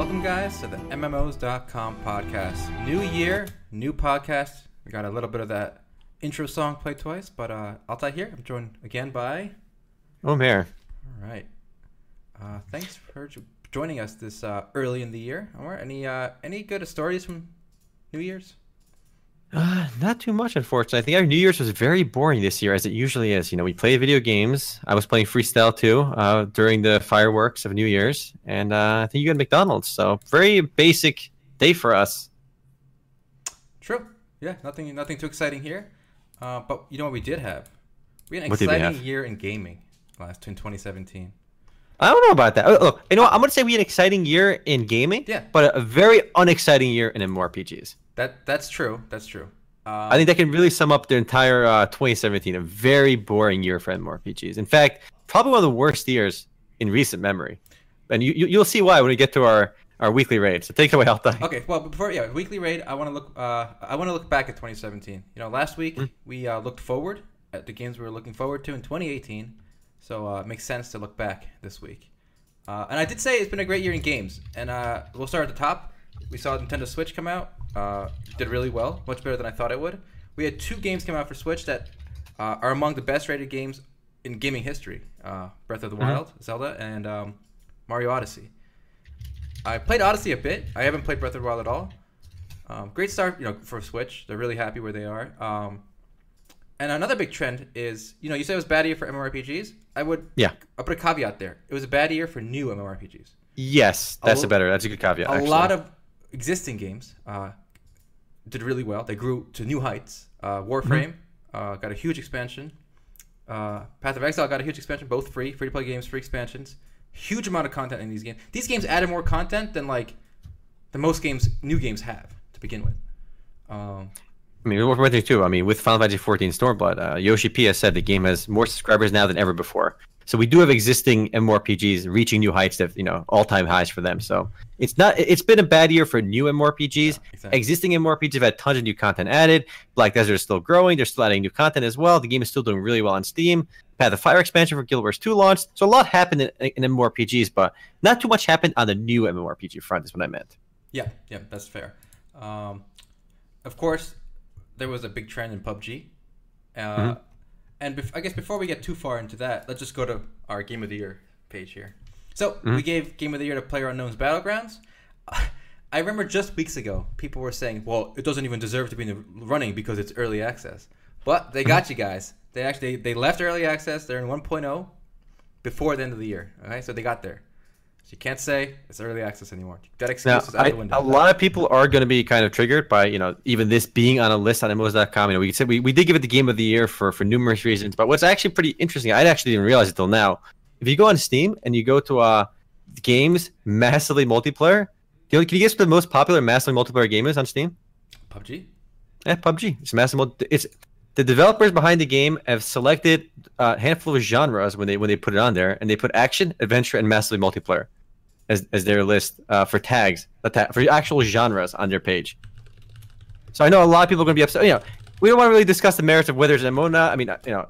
Welcome, guys, to the MMOs.com podcast. New year, new podcast. We got a little bit of that intro song played twice, but uh, Altai here. I'm joined again by. Omer. All right. Uh, thanks for joining us this uh, early in the year. Omar, any uh, any good stories from New Year's? Uh, not too much, unfortunately. I think our New Year's was very boring this year, as it usually is. You know, we played video games. I was playing freestyle too uh, during the fireworks of New Year's, and uh, I think you got McDonald's. So very basic day for us. True. Yeah, nothing nothing too exciting here. Uh, but you know what we did have? We had an What exciting year in gaming last in 2017. I don't know about that. Oh, oh, you know what? I'm gonna say we had an exciting year in gaming, Yeah. but a very unexciting year in MMORPGs. That that's true. That's true. Uh, I think that can really sum up the entire uh, 2017. A very boring year for MMORPGs. In fact, probably one of the worst years in recent memory. And you, you you'll see why when we get to our, our weekly raid. So take it away, Alta. Okay, well, before yeah, weekly raid, I want to look. Uh, I want to look back at 2017. You know, last week Mm. we uh, looked forward at the games we were looking forward to in 2018. So uh, it makes sense to look back this week. Uh, and I did say it's been a great year in games. And uh, we'll start at the top. We saw Nintendo Switch come out. Uh, did really well, much better than I thought it would. We had two games come out for Switch that uh, are among the best rated games in gaming history: uh, Breath of the Wild, Zelda, and um, Mario Odyssey. I played Odyssey a bit. I haven't played Breath of the Wild at all. Um, great start, you know, for Switch. They're really happy where they are. Um, and another big trend is, you know, you said it was a bad year for MMORPGs. I would, Yeah. I'll put a caveat there. It was a bad year for new MMORPGs. Yes, that's A a, better. That's a good caveat. a actually. lot of existing games uh, did really well. They grew to new heights. Uh, Warframe uh, got a huge expansion. Uh, Path of Exile got a huge expansion. Both free, free to play games, free expansions. Huge amount of content in these games. These games added more content than like the most games, new games have to begin with. Um, I mean, working too. I mean, with Final Fantasy 14 Stormblood, uh, Yoshi P has said the game has more subscribers now than ever before. So we do have existing MMORPGs reaching new heights that you know all-time highs for them. So it's not. It's been a bad year for new MMORPGs. exactly. Existing MMORPGs have had tons of new content added. Black Desert is still growing. They're still adding new content as well. The game is still doing really well on Steam. Path of Fire expansion for Guild Wars 2 launched. So a lot happened in, in MMORPGs, but not too much happened on the new MMORPG front. Is what I meant. Yeah, yeah, that's fair. Um, of course, there was a big trend in PUBG. Uh, Mm-hmm. And bef- I guess before we get too far into that, let's just go to our Game of the Year page here. So Mm-hmm. we gave Game of the Year to Player Unknown's Battlegrounds. I remember just weeks ago, people were saying, "Well, it doesn't even deserve to be in the running because it's early access." But they Mm-hmm. got you guys. They actually they left early access. They're in 1.0 before the end of the year. Okay, so they got there. So you can't say it's early access anymore. That excuse Now, is out I, the window. a lot of people are going to be kind of triggered by you know even this being on a list on MMOs.com. You know, we said we, we did give it the game of the year for for numerous reasons, but what's actually pretty interesting, I actually didn't realize it till now. If you go on Steam and you go to uh games massively multiplayer, can you guess what the most popular massively multiplayer game is on Steam? PUBG. Yeah, PUBG. It's massive. multi- It's the developers behind the game have selected a handful of genres when they when they put it on there, and they put action, adventure, and massively multiplayer as, as their list uh, for tags, for actual genres on their page. So I know a lot of people are going to be upset. You know, we don't want to really discuss the merits of whether it's MMO. I mean, uh, you know,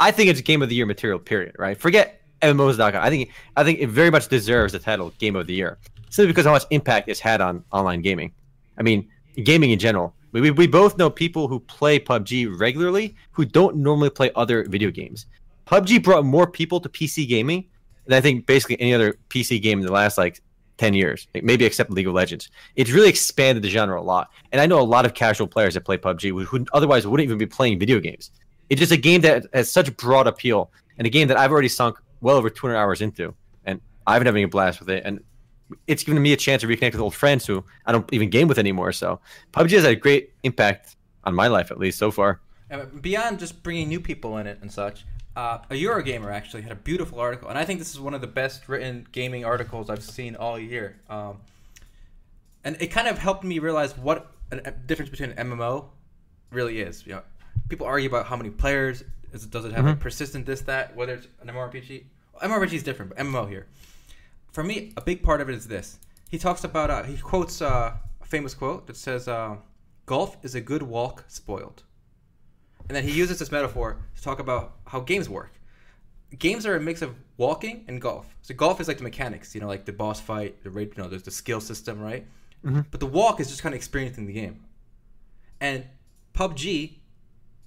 I think it's game of the year material. Period. Right? Forget MMOs.com. I think I think it very much deserves the title game of the year simply because how much impact it's had on online gaming. I mean, gaming in general. We, we, both know people who play PUBG regularly who don't normally play other video games. PUBG brought more people to PC gaming than I think basically any other PC game in the last like 10 years, maybe except League of Legends. It's really expanded the genre a lot. And I know a lot of casual players that play PUBG who, who otherwise wouldn't even be playing video games. It's just a game that has such broad appeal and a game that I've already sunk well over 200 hours into. And I've been having a blast with it. And it's given me a chance to reconnect with old friends who I don't even game with anymore. So PUBG has had a great impact on my life, at least so far. Beyond just bringing new people in it and such, uh, a Eurogamer actually had a beautiful article, and I think this is one of the best written gaming articles I've seen all year. Um, and it kind of helped me realize what a difference between an MMO really is. You know, people argue about how many players does it have a persistent this that whether it's an MMORPG. MMORPG is different, but MMO here. For me, a big part of it is this. He talks about uh, he quotes uh, a famous quote that says, uh, "Golf is a good walk spoiled." And then he uses this metaphor to talk about how games work. games are a mix of walking and golf. So golf is like the mechanics, you know, like the boss fight, the rate, you know, there's the skill system, right? Mhm. But the walk is just kind of experiencing the game. And PUBG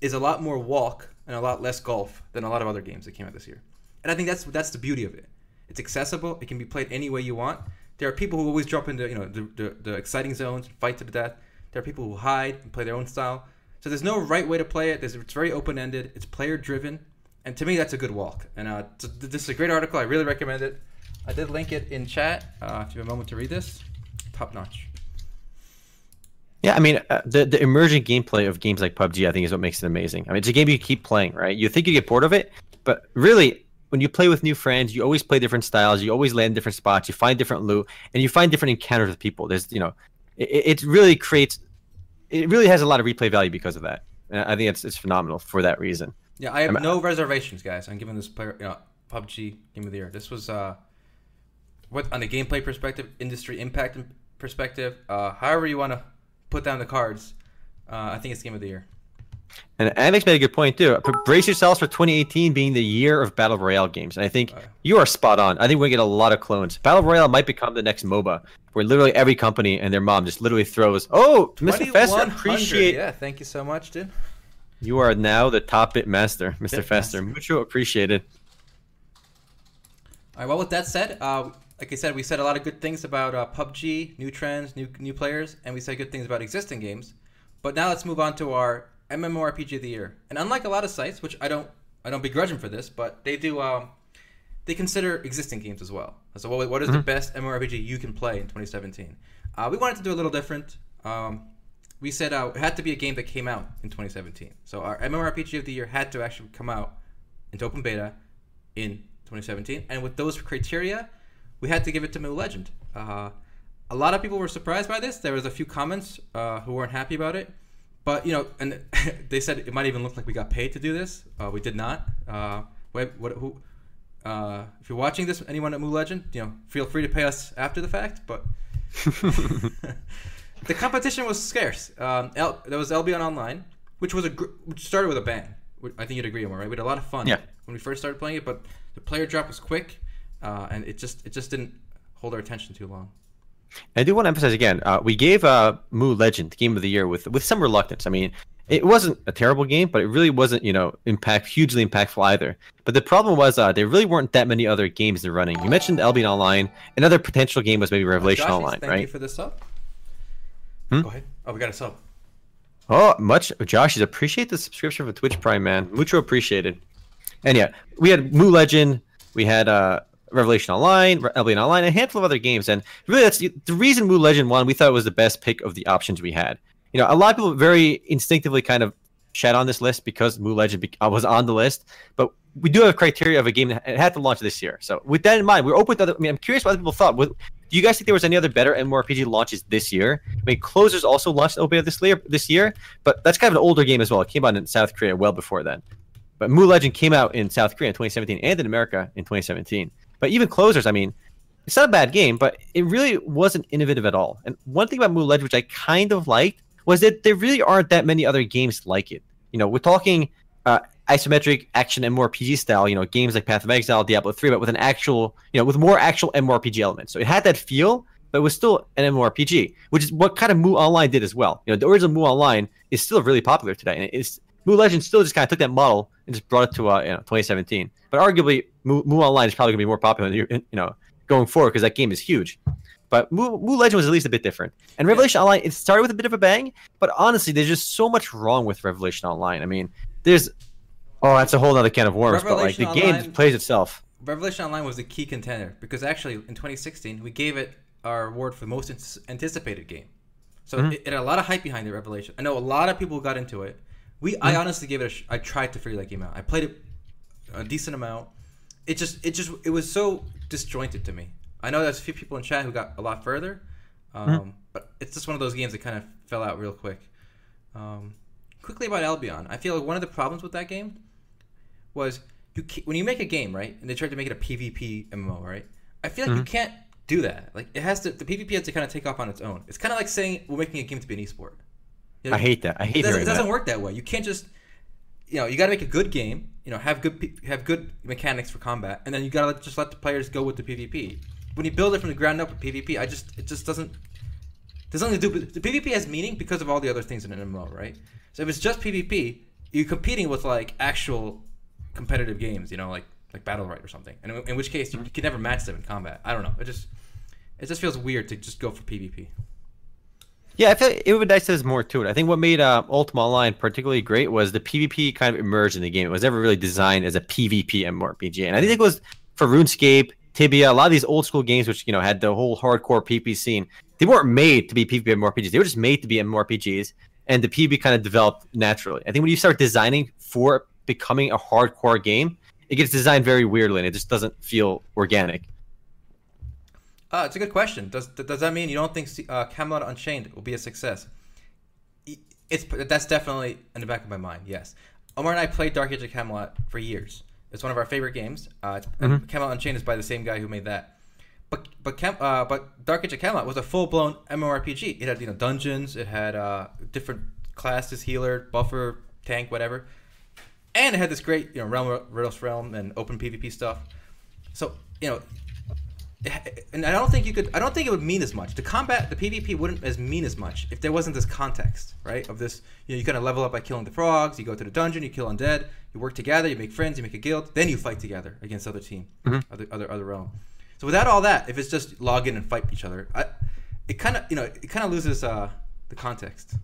is a lot more walk and a lot less golf than a lot of other games that came out this year. And I think that's that's the beauty of it. It's accessible. It can be played any way you want. There are people who always jump into you know the, the, the exciting zones, fight to the death. There are people who hide and play their own style. So there's no right way to play it. There's, it's very open ended. It's player driven, and to me that's a good walk. And uh, this is a great article. I really recommend it. I did link it in chat. Uh, if you have a moment to read this, top notch. Yeah, I mean, uh, the the emerging gameplay of games like PUBG, I think, is what makes it amazing. I mean, it's a game you keep playing, right? You think you get bored of it, but really, when you play with new friends, you always play different styles. You always land different spots. You find different loot, and you find different encounters with people. There's, you know, it, it really creates, it really has a lot of replay value because of that. And I think it's it's phenomenal for that reason. Yeah, I have I'm- no reservations, guys. I'm giving this player, you know, PUBG Game of the Year. This was uh, what on the gameplay perspective, industry impact perspective, uh, however you want to put down the cards. Uh, I think it's Game of the Year. And Alex made a good point too. Brace yourselves for 2018 being the year of battle royale games, and I think you are spot on. I think we're gonna get a lot of clones. Battle royale might become the next MOBA, where literally every company and their mom just literally throws, "Oh, Mr. Fester, 2100. appreciate Yeah, thank you so much, dude. you are now the top bit master, Mr. Bit Fester. master. Mucho appreciated." All right. Well, with that said, uh, like I said, we said a lot of good things about uh, PUBG, new trends, new new players, and we said good things about existing games. But now let's move on to our MMORPG of the year. And unlike a lot of sites, which I don't I don't begrudge them for this, but they do um, they consider existing games as well. So what, what is the best MMORPG you can play in 2017? Uh, we wanted to do a little different. Um, we said uh, it had to be a game that came out in 2017. So our MMORPG of the year had to actually come out into open beta in 2017. And with those criteria, we had to give it to MU Legend. Uh, a lot of people were surprised by this. There was a few comments uh, who weren't happy about it, but you know, and they said it might even look like we got paid to do this. Uh, we did not. Uh, what, what, who, uh, if you're watching this, anyone at MU Legend, you know, feel free to pay us after the fact. But the competition was scarce. Um, L, there was Albion Online, which was a gr- which started with a bang. I think you'd agree, Omar, right? We had a lot of fun Yeah. when we first started playing it, but the player drop was quick, uh, and it just it just didn't hold our attention too long. I do want to emphasize again. Uh, we gave uh, MU Legend Game of the Year with with some reluctance. I mean, it wasn't a terrible game, but it really wasn't you know impact hugely impactful either. But the problem was uh, there really weren't that many other games in running. You mentioned Albion Online. Another potential game was maybe Revelation Joshies, Online, thank you right? for the sub. Hmm? Go ahead. Oh, we got a sub. Oh, much Josh, is appreciate the subscription for Twitch Prime, man. Mucho appreciated. And yeah, we had MU Legend, we had uh, Revelation Online, Albion Online, a handful of other games. And really, that's the, reason MU Legend won. We thought it was the best pick of the options we had. You know, a lot of people very instinctively kind of shat on this list because MU Legend uh, was on the list, but we do have criteria of a game that had to launch this year. So with that in mind, we're open to other. I mean, I'm curious what other people thought. Do you guys think there was any other better MMORPG launches this year? I mean, Closers also launched open this year, this year, but that's kind of an older game as well. It came out in South Korea well before then. But MU Legend came out in South Korea in 2017 and in America in 2017. But even Closers, I mean, it's not a bad game, but it really wasn't innovative at all. And one thing about MU Legend, which I kind of liked, was that there really aren't that many other games like it. You know, we're talking uh, isometric action MMORPG style, you know, games like Path of Exile, Diablo 3, but with an actual, you know, with more actual MMORPG elements. So it had that feel, but it was still an MMORPG, which is what kind of MU Online did as well. You know, the original MU Online is still really popular today, and it's MU Legend still just kind of took that model and just brought it to uh, you know 2017. But arguably, MU, MU Online is probably going to be more popular, you know, going forward because that game is huge. But MU, MU Legend was at least a bit different. And Revelation Online, it started with a bit of a bang, but honestly, there's just so much wrong with Revelation Online. I mean, there's oh, that's a whole other can of worms. but like the Revelation game just plays itself. Revelation Online was the key contender because actually in 2016 we gave it our award for the most anticipated game. So Mhm. it, it had a lot of hype behind it. Revelation. I know a lot of people got into it. We I honestly gave it a. Sh- I tried to figure that game out. I played it a decent amount. It just it just it was so disjointed to me. I know there's a few people in chat who got a lot further, um, but it's just one of those games that kind of fell out real quick. Um, quickly about Albion, I feel like one of the problems with that game was you ca- when you make a game right, and they tried to make it a PvP MMO, right? I feel like you can't do that. Like it has to, the PvP has to kind of take off on its own. It's kind of like saying we're making a game to be an esport. You know, I hate that. I it hate doesn't, it doesn't that. work that way. You can't just, you know, you got to make a good game, you know have good have good mechanics for combat, and then you gotta just let the players go with the PvP. When you build it from the ground up with PvP, I just it just doesn't. There's nothing to do. with- The PvP has meaning because of all the other things in an MMO, right? So if it's just PvP, you're competing with like actual competitive games, you know, like like Battlerite or something. And in, in which case you can never match them in combat. I don't know. It just it just feels weird to just go for PvP. Yeah, I feel it would be nice there's more to it. I think what made uh, Ultima Online particularly great was the PvP kind of emerged in the game. It was never really designed as a PvP MMORPG, and I think it was for RuneScape, Tibia, a lot of these old school games, which you know had the whole hardcore PvP scene. They weren't made to be PvP MMORPGs. They were just made to be MMORPGs, and the PvP kind of developed naturally. I think when you start designing for becoming a hardcore game, it gets designed very weirdly, and it just doesn't feel organic. Uh, it's a good question. Does does that mean you don't think uh, Camelot Unchained will be a success? It's that's definitely in the back of my mind. Yes, Omar and I played Dark Age of Camelot for years. It's one of our favorite games. Uh, Mhm. Camelot Unchained is by the same guy who made that. But but Cam, uh, but Dark Age of Camelot was a full blown MMORPG. It had you know dungeons. It had uh, different classes: healer, buffer, tank, whatever. And it had this great you know realm, Riddles realm, and open PvP stuff. So you know and I don't think you could. I don't think it would mean as much. The combat, the PvP wouldn't as mean as much if there wasn't this context, right? Of this, you know, you kind of level up by killing the frogs. You go to the dungeon, you kill undead. You work together, you make friends, you make a guild. Then you fight together against other team, Mhm. other other other realm. So without all that, if it's just log in and fight each other, I, it kind of you know it kind of loses uh, the context.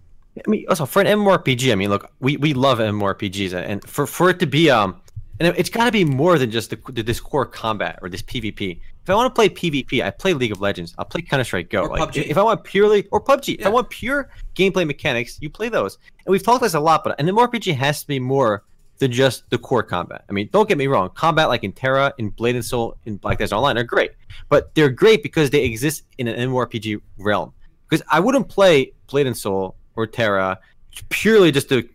I mean, also for an MMORPG, I mean, look, we, we love MMORPGs, and for, for it to be um, and it's got to be more than just the, the, this core combat or this PvP. If I want to play PvP, I play League of Legends. I'll play Counter Strike Go. Or like, PUBG. If I want purely or PUBG, if I want pure gameplay mechanics, you play those. And we've talked about this a lot, but an MMORPG has to be more than just the core combat. I mean, don't get me wrong, combat like in TERA, in Blade and Soul, in Black Desert Online are great, but they're great because they exist in an MMORPG realm. Because I wouldn't play Blade and Soul or TERA purely just to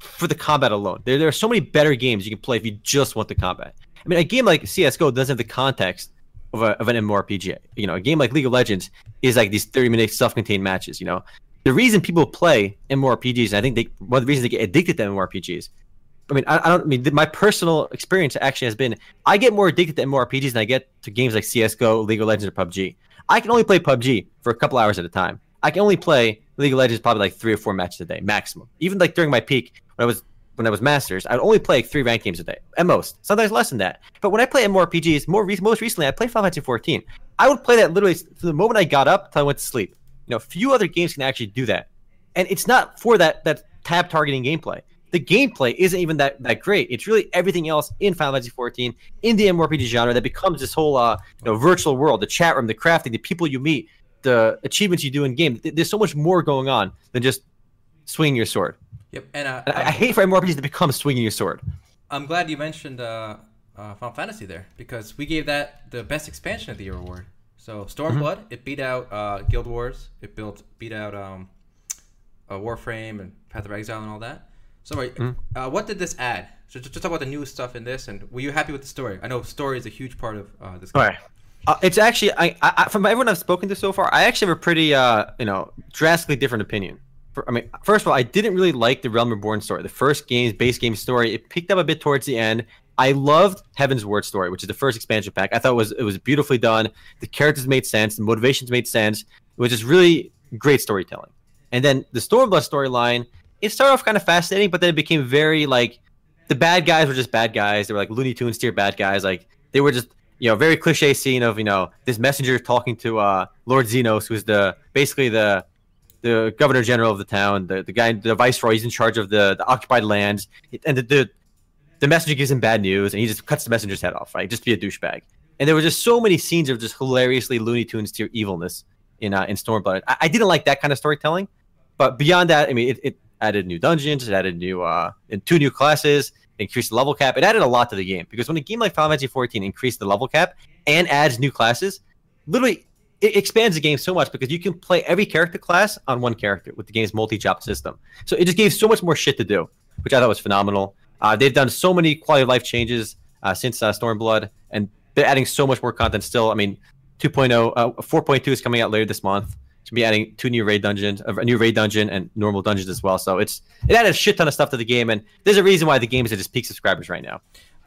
for the combat alone. There, there are so many better games you can play if you just want the combat. I mean, a game like CS:GO doesn't have the context of, a, of an MMORPG. You know, a game like League of Legends is like these 30-minute self-contained matches. You know, the reason people play MMORPGs, and I think they one of the reasons they get addicted to MMORPGs. I mean, I, I don't I mean my personal experience actually has been I get more addicted to MMORPGs than I get to games like CS:GO, League of Legends, or PUBG. I can only play PUBG for a couple hours at a time. I can only play League of Legends probably like three or four matches a day maximum. Even like during my peak when I was when I was masters, I'd only play like three ranked games a day at most. Sometimes less than that. But when I play MMORPGs, more re- most recently I played Final Fantasy 14. I would play that literally from the moment I got up till I went to sleep. You know, few other games can actually do that, and it's not for that that tab targeting gameplay. The gameplay isn't even that that great. It's really everything else in Final Fantasy 14 in the MMORPG genre that becomes this whole uh you know virtual world, the chat room, the crafting, the people you meet, the achievements you do in game. There's so much more going on than just swinging your sword. Yep, and uh, And I, I hate for MMORPGs to become swinging your sword. I'm glad you mentioned uh, uh, Final Fantasy there because we gave that the best expansion of the year award. So Stormblood, it beat out uh, Guild Wars. It built beat out um, uh, Warframe and Path of Exile and all that. So, right, uh, what did this add? So just, talk about the new stuff in this, and were you happy with the story? I know story is a huge part of uh, this. Game. All right. Uh, it's actually I, I from everyone I've spoken to so far, I actually have a pretty uh you know drastically different opinion. For, I mean, first of all, I didn't really like the Realm Reborn story. The first game's base game story, it picked up a bit towards the end. I loved Heavensward story, which is the first expansion pack. I thought it was it was beautifully done. The characters made sense, the motivations made sense. It was just really great storytelling. And then the Stormblood storyline, it started off kind of fascinating, but then it became very like the bad guys were just bad guys. They were like Looney Tunes tier bad guys. Like they were just you know very cliche scene of you know this messenger talking to uh Lord Zenos, who's the basically the the governor general of the town, the the guy, the viceroy. He's in charge of the the occupied lands, and the the, the messenger gives him bad news, and he just cuts the messenger's head off, right? Just be a douchebag. And there were just so many scenes of just hilariously Looney Tunes tier evilness in uh, in Stormblood. I, I didn't like that kind of storytelling, but beyond that, I mean, it, it added new dungeons, it added new uh, and two new classes, increased the level cap. It added a lot to the game because when a game like Final Fantasy 14 increased the level cap and adds new classes, literally it expands the game so much because you can play every character class on one character with the game's multi-job system. So it just gave so much more shit to do, which I thought was phenomenal. Uh, they've done so many quality of life changes uh, since uh, Stormblood, and they're adding so much more content still. I mean, 2.0, uh, 4.2 is coming out later this month. To be adding two new raid dungeons, a new raid dungeon, and normal dungeons as well. So it's it added a shit ton of stuff to the game, and there's a reason why the game is at its peak subscribers right now.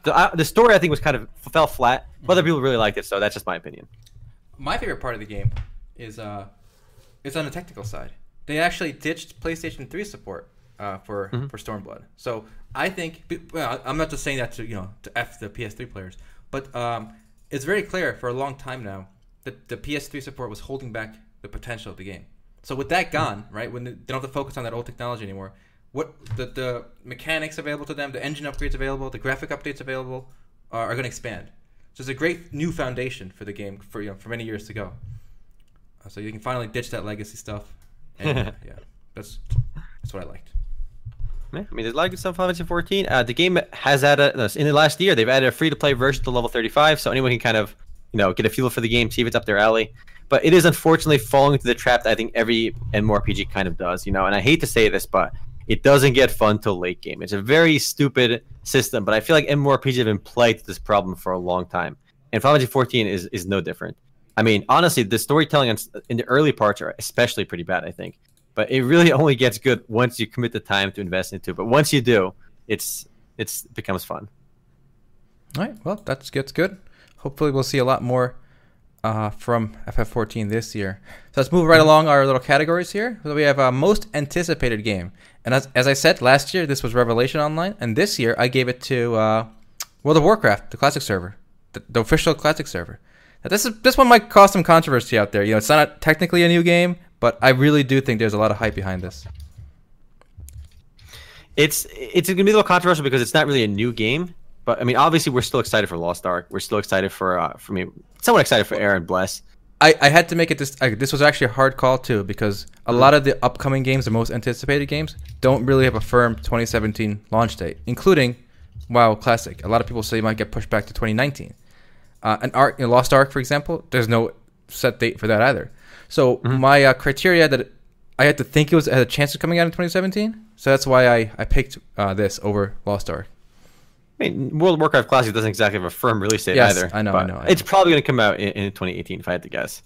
The, uh, the story I think was kind of fell flat, but other people really liked it, so that's just my opinion. My favorite part of the game is uh, is on the technical side. They actually ditched PlayStation 3 support uh, for Mhm. for Stormblood. So I think, well, I'm not just saying that to you know to f the PS3 players, but um, it's very clear for a long time now that the PS3 support was holding back the potential of the game. So with that gone, right, when they don't have to focus on that old technology anymore, what the, the mechanics available to them, the engine upgrades available, the graphic updates available are, are going to expand. So it's a great new foundation for the game for you know for many years to go. Uh, so you can finally ditch that legacy stuff. And, uh, yeah, that's that's what I liked. Yeah, I mean, there's a lot of good stuff in Final 14. Uh, the game has added in the last year. They've added a free-to-play version to level 35, so anyone can kind of, you know, get a feel for the game, see if it's up their alley. But it is unfortunately falling into the trap that I think every MMORPG kind of does, you know. And I hate to say this, but it doesn't get fun till late game. It's a very stupid system, but I feel like MMORPGs have been plagued with this problem for a long time, and Final Fantasy 14 is is no different. I mean, honestly, the storytelling in- the early parts are especially pretty bad. I think but it really only gets good once you commit the time to invest into it. But once you do, it's it's it becomes fun. All right, well that's gets good. Hopefully we'll see a lot more uh, from FF14 this year. So let's move right along our little categories here. So we have uh, most anticipated game, and as, as I said last year, this was Revelation Online, and this year I gave it to uh, World of Warcraft, the classic server, the, the official classic server. Now, this is this one might cause some controversy out there. You know, it's not technically a new game, but I really do think there's a lot of hype behind this. It's it's gonna be a little controversial because it's not really a new game. But I mean, obviously, we're still excited for Lost Ark. We're still excited for uh, for me, somewhat excited for Aaron Bless. I, I had to make it this. I, this was actually a hard call too because a lot of the upcoming games, the most anticipated games, don't really have a firm 2017 launch date, including WoW Classic. A lot of people say it might get pushed back to 2019. Uh, an Ark, you know, Lost Ark, for example, there's no set date for that either. So my uh, criteria that I had to think it was had a chance of coming out in 2017. So that's why I I picked uh, this over Lost Ark. I mean, World of Warcraft Classic doesn't exactly have a firm release date Yes, either. I know, I know, I It's probably going to come out in, in 2018, if I had to guess.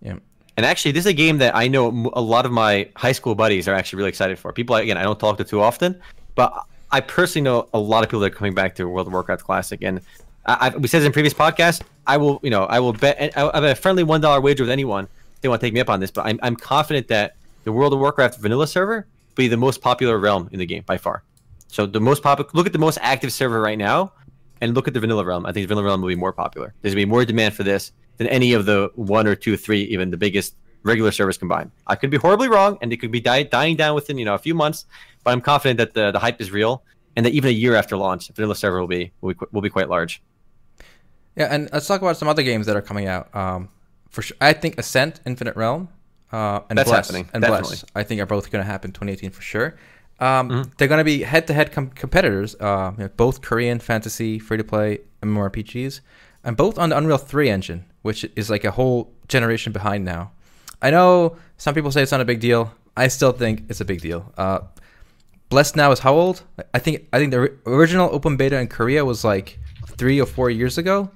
Yeah. And actually, this is a game that I know a lot of my high school buddies are actually really excited for. People, again, I don't talk to too often, but I personally know a lot of people that are coming back to World of Warcraft Classic. And I, I've, we said this in previous podcasts. I will, you know, I will bet. I I have a friendly one dollar wager with anyone. If they want to take me up on this, but I'm, I'm confident that the World of Warcraft vanilla server will be the most popular realm in the game by far. So the most popular. Look at the most active server right now, and look at the vanilla realm. I think the vanilla realm will be more popular. There's gonna be more demand for this than any of the one or two, three, even the biggest regular servers combined. I could be horribly wrong, and it could be die, dying down within you know a few months. But I'm confident that the, the hype is real, and that even a year after launch, the vanilla server will be will be, will be quite large. Yeah, and let's talk about some other games that are coming out. Um, for sure, I think Ascent, Infinite Realm, uh, and That's Bless, happening, and definitely. Bless, I think are both going to happen 2018 for sure. Um, Mhm. They're going to be head-to-head com- competitors. Uh, you know, both Korean fantasy free-to-play MMORPGs, and both on the Unreal 3 engine, which is like a whole generation behind now. I know some people say it's not a big deal. I still think it's a big deal. Uh, Blessed now is how old? I think I think the original open beta in Korea was like three or four years ago.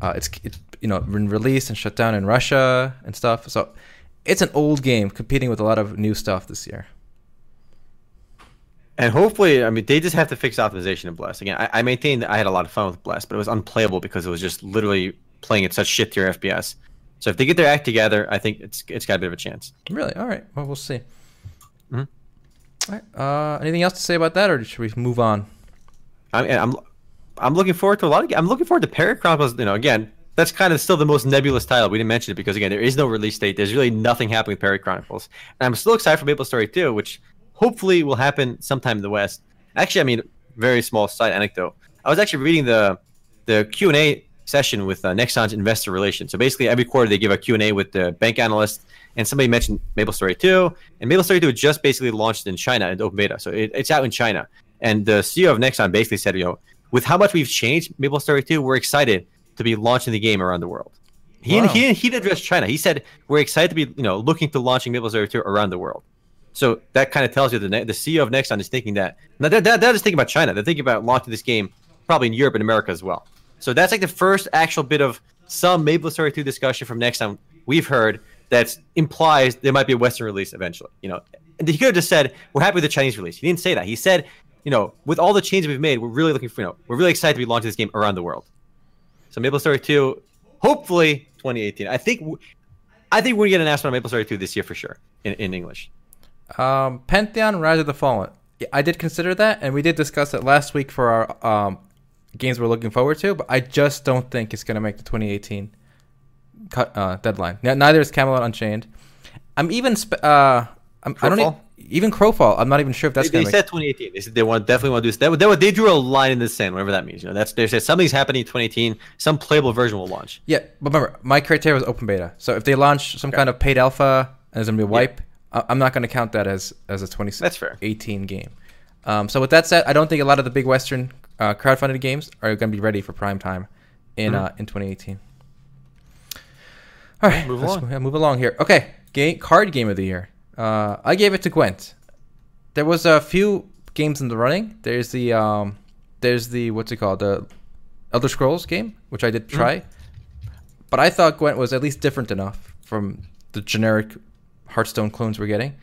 Uh, it's it's you know been released and shut down in Russia and stuff. So it's an old game competing with a lot of new stuff this year. And hopefully, I mean, they just have to fix optimization in Bless. Again, I, I maintain that I had a lot of fun with Bless, but it was unplayable because it was just literally playing at such shit tier FPS. So if they get their act together, I think it's it's got a bit of a chance. Really? All right. Well, we'll see. Mhm. All right. Uh, anything else to say about that, or should we move on? I mean, I'm I'm looking forward to a lot of. I'm looking forward to Peria Chronicles. You know, again, that's kind of still the most nebulous title. We didn't mention it because again, there is no release date. There's really nothing happening with Peria Chronicles, and I'm still excited for Maple Story 2, which hopefully will happen sometime in the West. Actually, I mean, very small side anecdote. I was actually reading the the Q and A session with uh, Nexon's investor relations. So basically, every quarter they give a Q and A with the bank analyst, and somebody mentioned Maple Story 2, and Maple Story 2 just basically launched in China in open beta, so it, it's out in China. And the CEO of Nexon basically said, you know, with how much we've changed Maple Story 2, we're excited to be launching the game around the world. He Wow. he he didn't China. He said we're excited to be you know looking to launching Maple Story 2 around the world. So that kind of tells you the the CEO of Nexon is thinking that. Now they're, they're, they're just thinking about China. They're thinking about launching this game probably in Europe and America as well. So that's like the first actual bit of some Maple Story 2 discussion from Nexon we've heard that implies there might be a Western release eventually. You know, and he could have just said we're happy with the Chinese release. He didn't say that. He said, you know, with all the changes we've made, we're really looking for, you know, we're really excited to be launching this game around the world. So Maple Story 2, hopefully 2018. I think, I think we're gonna get an announcement on Maple Story 2 this year for sure in, in English. Um, Pantheon Rise of the Fallen. I did consider that, and we did discuss it last week for our um, games we're looking forward to. But I just don't think it's gonna make the 2018 cut uh, deadline. Neither is Camelot Unchained. I'm even. Spe- uh, I'm, I do not even Crowfall. I'm not even sure if that's. They, they said 2018. They said they want definitely want to do this. They, they, they drew a line in the sand, whatever that means. You know, that's they said something's happening in 2018. Some playable version will launch. Yeah, but remember, my criteria was open beta. So if they launch some okay. kind of paid alpha and there's gonna be a wipe, yeah. I'm not gonna count that as as a 2018 game. Um, so with that said, I don't think a lot of the big Western uh, crowdfunded games are gonna be ready for prime time in mm-hmm. uh, in 2018. All right, move along. Move along here. Okay, game card game of the year. Uh, I gave it to Gwent. There was a few games in the running. There's the um, there's the what's it called the Elder Scrolls game, which I did mm-hmm. try, mm-hmm. but I thought Gwent was at least different enough from the generic Hearthstone clones we're getting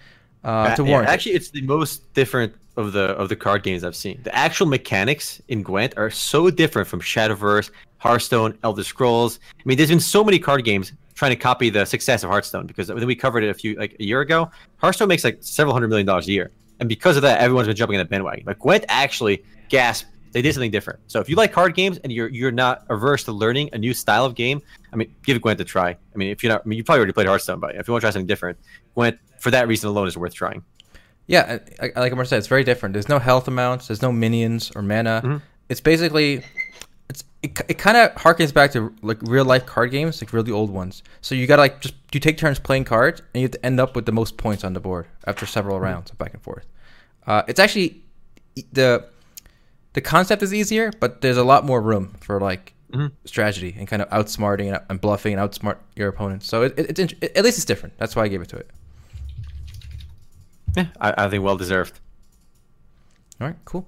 uh, to warrant. Yeah, actually, it's the most different of the of the card games I've seen. The actual mechanics in Gwent are so different from Shadowverse, Hearthstone, Elder Scrolls. I mean, there's been so many card games trying to copy the success of Hearthstone because we covered it a few like a year ago. Hearthstone makes like several hundred million dollars a year, and because of that, everyone's been jumping on that bandwagon. But Gwent actually gasped. They did something different. So if you like card games and you're you're not averse to learning a new style of game, I mean, give Gwent a try. I mean, if you're not, I mean, you probably already played Hearthstone, but if you want to try something different, Gwent for that reason alone is worth trying. Yeah, like I said, it's very different. There's no health amounts. There's no minions or mana. Mm-hmm. It's basically it, it kind of harkens back to like real life card games, like really old ones. So you gotta like just you take turns playing cards, and you have to end up with the most points on the board after several mm-hmm. rounds of back and forth. Uh, it's actually the the concept is easier, but there's a lot more room for like mm-hmm. strategy and kind of outsmarting and, and, bluffing and outsmart your opponents. So it, it, it's it, at least it's different. That's why I gave it to it. Yeah, I, I think well deserved. All right, cool.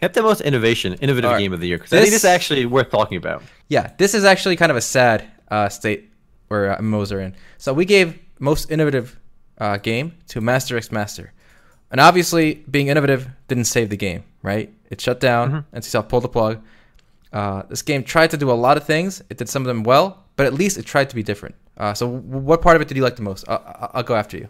Kept the most innovation, innovative right. game of the year. Because I think this is actually worth talking about. Yeah, this is actually kind of a sad uh, state where uh, MMOs are in. So we gave most innovative uh, game to Master X Master, and obviously being innovative didn't save the game, right? It shut down, mm-hmm. and NC pulled the plug. Uh, this game tried to do a lot of things. It did some of them well, but at least it tried to be different. Uh, so, what part of it did you like the most? I'll, I'll go after you.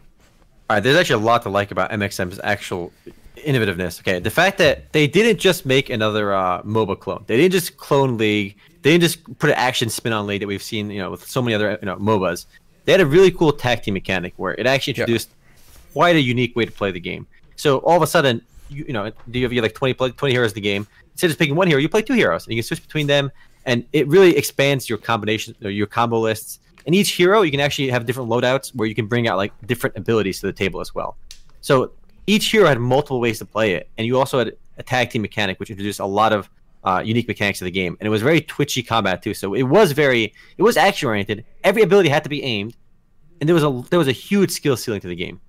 All right, there's actually a lot to like about MXM's actual innovativeness. Okay, the fact that they didn't just make another uh, MOBA clone. They didn't just clone League. They didn't just put an action spin on League that we've seen, you know, with so many other you know MOBAs. They had a really cool tag team mechanic where it actually introduced yeah. quite a unique way to play the game. So all of a sudden, you, you know, do you have like 20, 20 heroes in the game? Instead of picking one hero, you play two heroes, and you can switch between them, and it really expands your combination, your combo lists. And each hero, you can actually have different loadouts where you can bring out like different abilities to the table as well. So each hero had multiple ways to play it, and you also had a tag team mechanic, which introduced a lot of uh, unique mechanics to the game, and it was very twitchy combat too. So it was very, it was action oriented. Every ability had to be aimed, and there was a there was a huge skill ceiling to the game.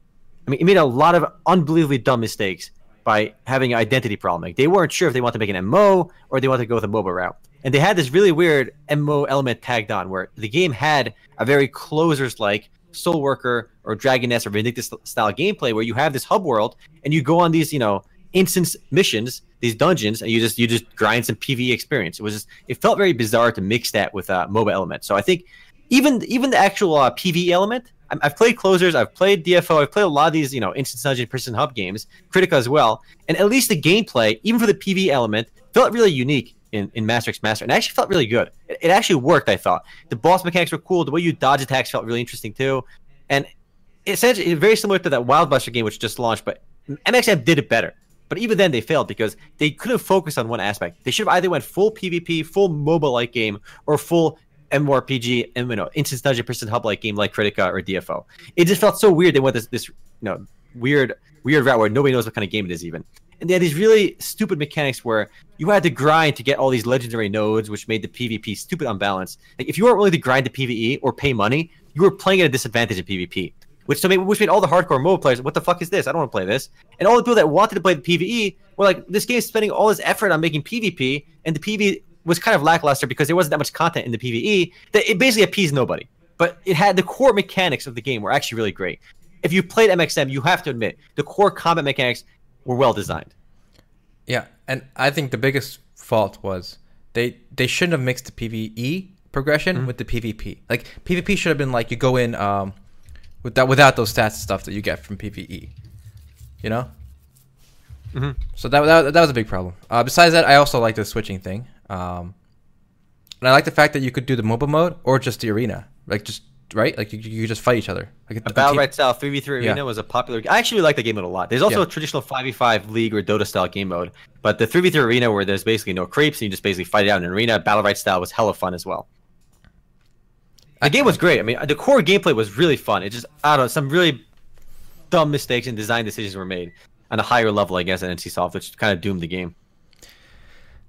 I mean, it made a lot of unbelievably dumb mistakes by having an identity problem. Like they weren't sure if they want to make an MMO or they want to go with a MOBA route. And they had this really weird MMO element tagged on where the game had a very closers like Soul Worker or Dragon Nest or Vindictus style gameplay where you have this hub world and you go on these, you know, instance missions, these dungeons, and you just you just grind some PVE experience. It was just it felt very bizarre to mix that with uh, MOBA element. So I think even even the actual uh, PVE element. I've played closers, I've played DFO, I've played a lot of these, you know, instance dungeon, person hub games, Kritika as well, and at least the gameplay, even for the PVE element, felt really unique in, in Master X Master, and actually felt really good. It, it, actually worked, I thought. The boss mechanics were cool. The way you dodge attacks felt really interesting too, and essentially very similar to that Wildbuster game which just launched. But MXM did it better. But even then, they failed because they couldn't focus on one aspect. They should have either went full PvP, full MOBA-like game, or full MMORPG you know instance dungeon person hub like game like Kritika or DFO. It just felt so weird. They went this this you know weird weird route where nobody knows what kind of game it is even and they had these really stupid mechanics where you had to grind to get all these legendary nodes, which made the PvP stupid unbalanced. Like if you weren't willing to grind the PvE or pay money, you were playing at a disadvantage in PvP. Which so made, which made all the hardcore MOBA players, what the fuck is this? I don't want to play this. And all the people that wanted to play the PvE were like, this game is spending all this effort on making PvP, and the PvE was kind of lackluster because there wasn't that much content in the PvE that it basically appeased nobody. but it had the core mechanics of the game were actually really great. If you played MXM, you have to admit the core combat mechanics were well designed. Yeah, and I think the biggest fault was they they shouldn't have mixed the PVE progression Mm-hmm. with the PvP. Like PvP should have been like you go in um without without those stats and stuff that you get from PvE. You know. Mhm. So that, that that was a big problem. Uh, besides that, I also like the switching thing. Um, and I like the fact that you could do the MOBA mode or just the arena, like just right, like you, you could just fight each other. Like A Battlerite style 3v3 Yeah. arena was a popular. I actually like the game mode a lot. There's also Yeah. a traditional 5v5 league or Dota style game mode, but the 3v3 arena where there's basically no creeps and you just basically fight it out in an arena, Battlerite style was hella fun as well. The game was great. I mean, the core gameplay was really fun. It just, I don't know, some really dumb mistakes and design decisions were made on a higher level, I guess, at NCSoft, which kind of doomed the game.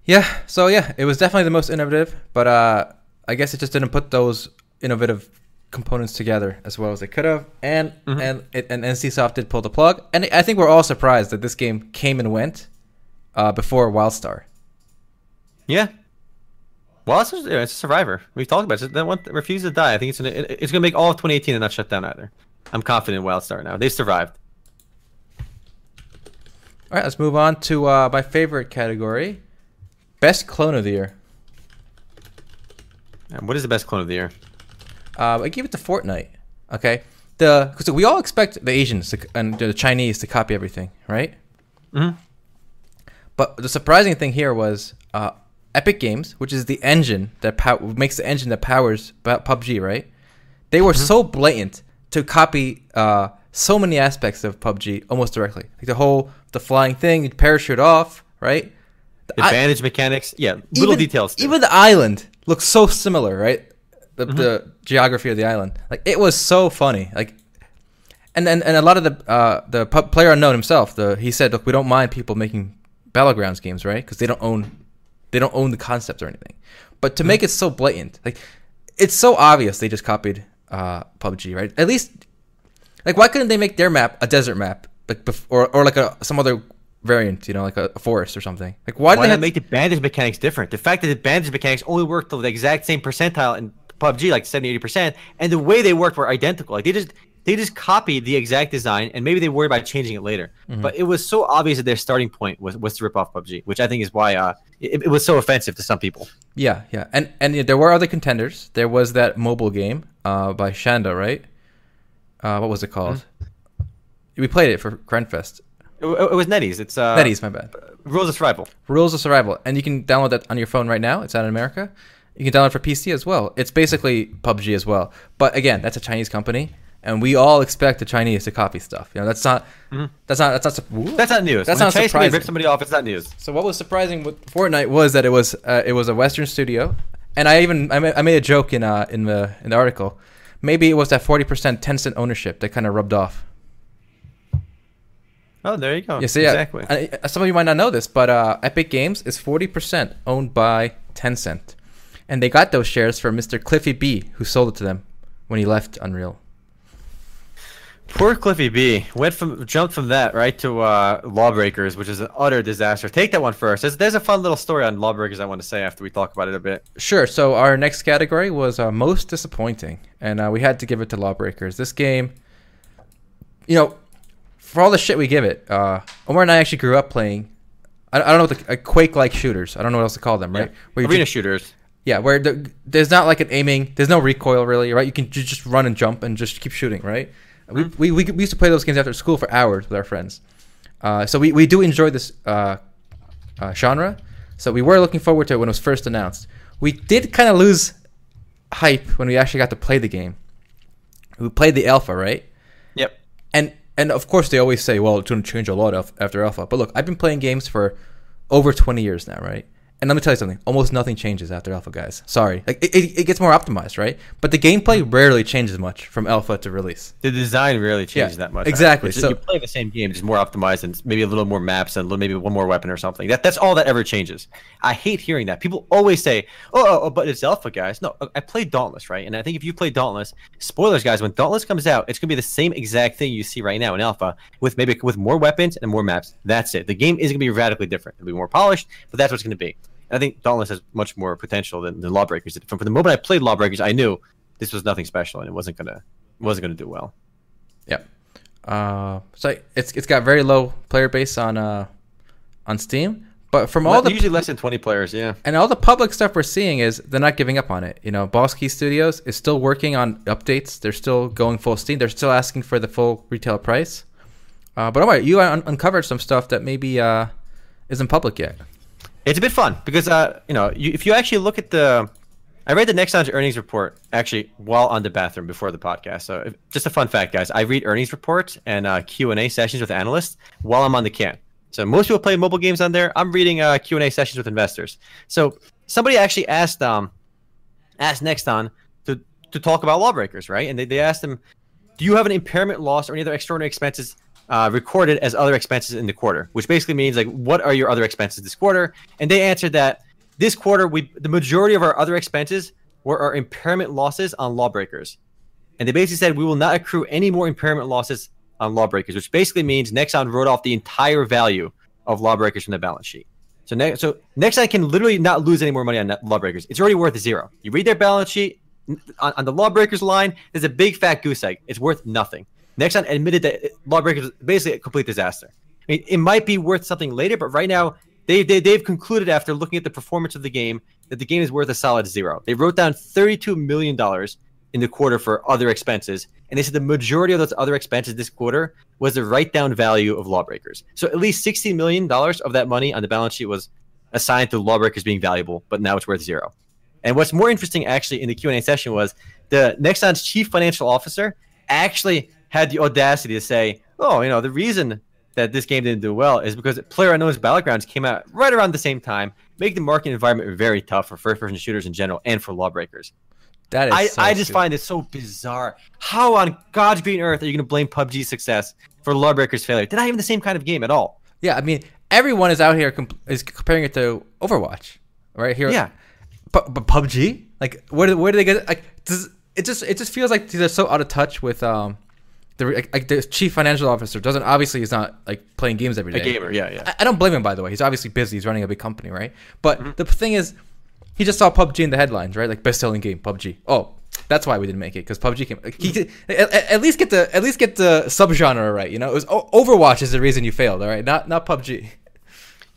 Yeah, so yeah, it was definitely the most innovative, but uh, I guess it just didn't put those innovative components together as well as they could have, and and it, and NCSoft did pull the plug, and I think we're all surprised that this game came and went uh, before WildStar. Yeah. Well, it's, just- it's a survivor. We've talked about it. That one refused to die. I think it's gonna, it- it's going to make all of 2018 and not shut down either. I'm confident in WildStar now. They survived. All right, let's move on to uh, my favorite category, best clone of the year. And what is the best clone of the year? Uh, I give it to Fortnite. Okay, the because we all expect the Asians to, and the Chinese to copy everything, right? Mhm. But the surprising thing here was uh, Epic Games, which is the engine that pow- makes the engine that powers PUBG, right? They were so blatant to copy uh, so many aspects of PUBG almost directly, like the whole the flying thing, you parachute off, right? The I- Advantage mechanics. Yeah, little even- details. too. Even the island looks so similar, right? The, Mm-hmm. the geography of the island, like it was so funny, like, and and, and a lot of the uh, the player unknown himself, the he said, look, we don't mind people making battlegrounds games, right? Because they don't own they don't own the concept or anything, but Mm-hmm. to make it so blatant, like, it's so obvious they just copied uh, PUBG, right? At least, like, why couldn't they make their map a desert map, like, bef- or or like a some other variant, you know, like a, a forest or something? Like, why, Why do they have make the bandage mechanics different? The fact that the bandage mechanics only worked to the exact same percentile in PUBG, like 70, 80%, and the way they worked were identical. Like they just they just copied the exact design, and maybe they worried about changing it later. Mm-hmm. But it was so obvious that their starting point was, was to rip off PUBG, which I think is why uh, it, it was so offensive to some people. Yeah, yeah, and and yeah, there were other contenders. There was that mobile game uh, by Shanda, right? Uh, what was it called? We played it for Grandfest. It, was NetEase. It's uh, NetEase, my bad. Rules of Survival. Rules of Survival, and you can download that on your phone right now. It's out in America. You can download it for PC as well. It's basically PUBG as well, but again, that's a Chinese company, and we all expect the Chinese to copy stuff. You know, that's not that's not that's not. Mm-hmm. That's not news. That's when not Chinese surprising. Rip somebody off. It's not news. So what was surprising with Fortnite was that it was uh, it was a Western studio, and I even I made, I made a joke in uh, in the in the article. Maybe it was that forty percent Tencent ownership that kind of rubbed off. Oh, there you go. So yeah, exactly. uh, some of you might not know this, but uh, Epic Games is forty percent owned by Tencent, and they got those shares from Mr. Cliffy B, who sold it to them when he left Unreal. Poor Cliffy B went from jumped from that right to uh, Lawbreakers, which is an utter disaster. Take that one first. There's, there's a fun little story on Lawbreakers I want to say after we talk about it a bit. Sure. So our next category was uh, most disappointing, and uh, we had to give it to Lawbreakers. This game, you know, for all the shit we give it, uh, Omar and I actually grew up playing. I, I don't know what the uh, Quake-like shooters. I don't know what else to call them, right? Where Arena just- shooters. yeah, where the, there's not like an aiming. There's no recoil really, right? You can ju- just run and jump and just keep shooting, right? We, we, we, we used to play those games after school for hours with our friends. Uh, so we, we do enjoy this uh, uh, genre. So we were looking forward to it when it was first announced. We did kind of lose hype when we actually got to play the game. We played the alpha, right? Yep. and and of course they always say, well, it's going to change a lot after alpha. But look, I've been playing games for over 20 years now, right? And let me tell you something: almost nothing changes after alpha, guys. Sorry, like it, it, it gets more optimized, right? But the gameplay mm-hmm. rarely changes much from alpha to release. The design rarely changes Yeah, that much. exactly. It's- So- you play the same game, just more optimized and maybe a little more maps and little- maybe one more weapon or something. That that's all that ever changes. I hate hearing that. People always say, "Oh, oh, oh, but it's alpha, guys." No, I played Dauntless, right? And I think if you play Dauntless, spoilers, guys, when Dauntless comes out, it's gonna be the same exact thing you see right now in alpha, with maybe with more weapons and more maps. That's it. The game isn't gonna be radically different. It'll be more polished, but that's what it's gonna be. I think Dauntless has much more potential than, than Lawbreakers did. From, from the moment I played Lawbreakers, I knew this was nothing special and it wasn't gonna wasn't gonna do well. Yep. Uh, so it's it's got very low player base on uh on Steam, but from all Well, the usually less than twenty players, yeah. and all the public stuff we're seeing is they're not giving up on it. You know, Boss Key Studios is still working on updates. They're still going full steam. They're still asking for the full retail price. Uh, but alright, you un- uncovered some stuff that maybe uh, isn't public yet. It's a bit fun because uh, you know, you, if you actually look at the, I read the Nexon's earnings report actually while on the bathroom before the podcast. So if, just a fun fact, guys, I read earnings reports and uh, Q and A sessions with analysts while I'm on the can. So most people play mobile games on there. I'm reading uh, Q and A sessions with investors. So somebody actually asked um, asked Nexon to to talk about lawbreakers, right? And they, they asked him, do you have an impairment loss or any other extraordinary expenses uh, recorded as other expenses in the quarter, which basically means like what are your other expenses this quarter? And they answered that this quarter we the majority of our other expenses were our impairment losses on lawbreakers, and they basically said we will not accrue any more impairment losses on lawbreakers, which basically means Nexon wrote off the entire value of lawbreakers from the balance sheet. So, ne- so Nexon can literally not lose any more money on lawbreakers. It's already worth zero. You read their balance sheet on, on the lawbreakers line. There's a big fat goose egg. It's worth nothing. Nexon admitted that Lawbreakers is basically a complete disaster. I mean, it might be worth something later, but right now they, they they've concluded after looking at the performance of the game that the game is worth a solid zero. They wrote down thirty-two million dollars in the quarter for other expenses, and they said the majority of those other expenses this quarter was the write-down value of Lawbreakers. So at least sixty million dollars of that money on the balance sheet was assigned to Lawbreakers being valuable, but now it's worth zero. And what's more interesting, actually, in the Q and A session was the Nexon's chief financial officer actually had the audacity to say, "Oh, you know, the reason that this game didn't do well is because Player Unknown's Battlegrounds came out right around the same time, making the market environment very tough for first-person shooters in general and for lawbreakers." That is I, so I just stupid. find it so bizarre. How on God's green earth are you going to blame PUBG's success for Lawbreakers' failure? They're not even the same kind of game at all. Yeah, I mean, everyone is out here comp- is comparing it to Overwatch, right here. Yeah. but but PUBG, like, where do, where do they get? Like, does it just it just feels like they're so out of touch with um the like, the chief financial officer doesn't obviously he's not like playing games every day. A gamer, yeah, yeah. I, I don't blame him by the way. He's obviously busy. He's running a big company, right? But Mm-hmm. the thing is, he just saw PUBG in the headlines, right? Like best selling game, PUBG. Oh. That's why we didn't make it because PUBG came. He, at, at least get the at least get the subgenre right. You know, it was Overwatch is the reason you failed. All right, not not PUBG.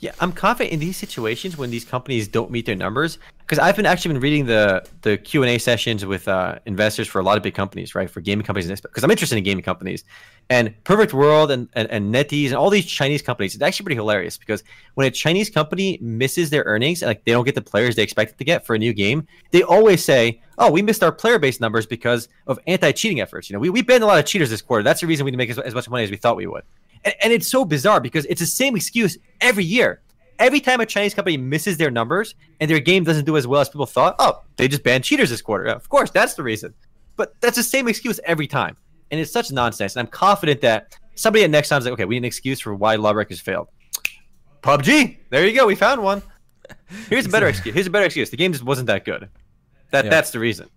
Yeah, I'm confident in these situations when these companies don't meet their numbers because I've been actually been reading the the Q and A sessions with uh, investors for a lot of big companies, right? For gaming companies, because I'm interested in gaming companies, and Perfect World and, and and NetEase and all these Chinese companies. It's actually pretty hilarious because when a Chinese company misses their earnings, like they don't get the players they expected to get for a new game, they always say, "Oh, we missed our player base numbers because of anti-cheating efforts." You know, we we banned a lot of cheaters this quarter. That's the reason we didn't make as, as much money as we thought we would. And, and it's so bizarre because it's the same excuse every year. Every time a Chinese company misses their numbers and their game doesn't do as well as people thought, oh, they just banned cheaters this quarter. Of course, that's the reason. But that's the same excuse every time. And it's such nonsense. And I'm confident that somebody at Nexon is like, okay, we need an excuse for why Lawbreakers failed. PUBG. There you go. We found one. Here's a better excuse. Here's a better excuse. The game just wasn't that good. That Yeah. That's the reason.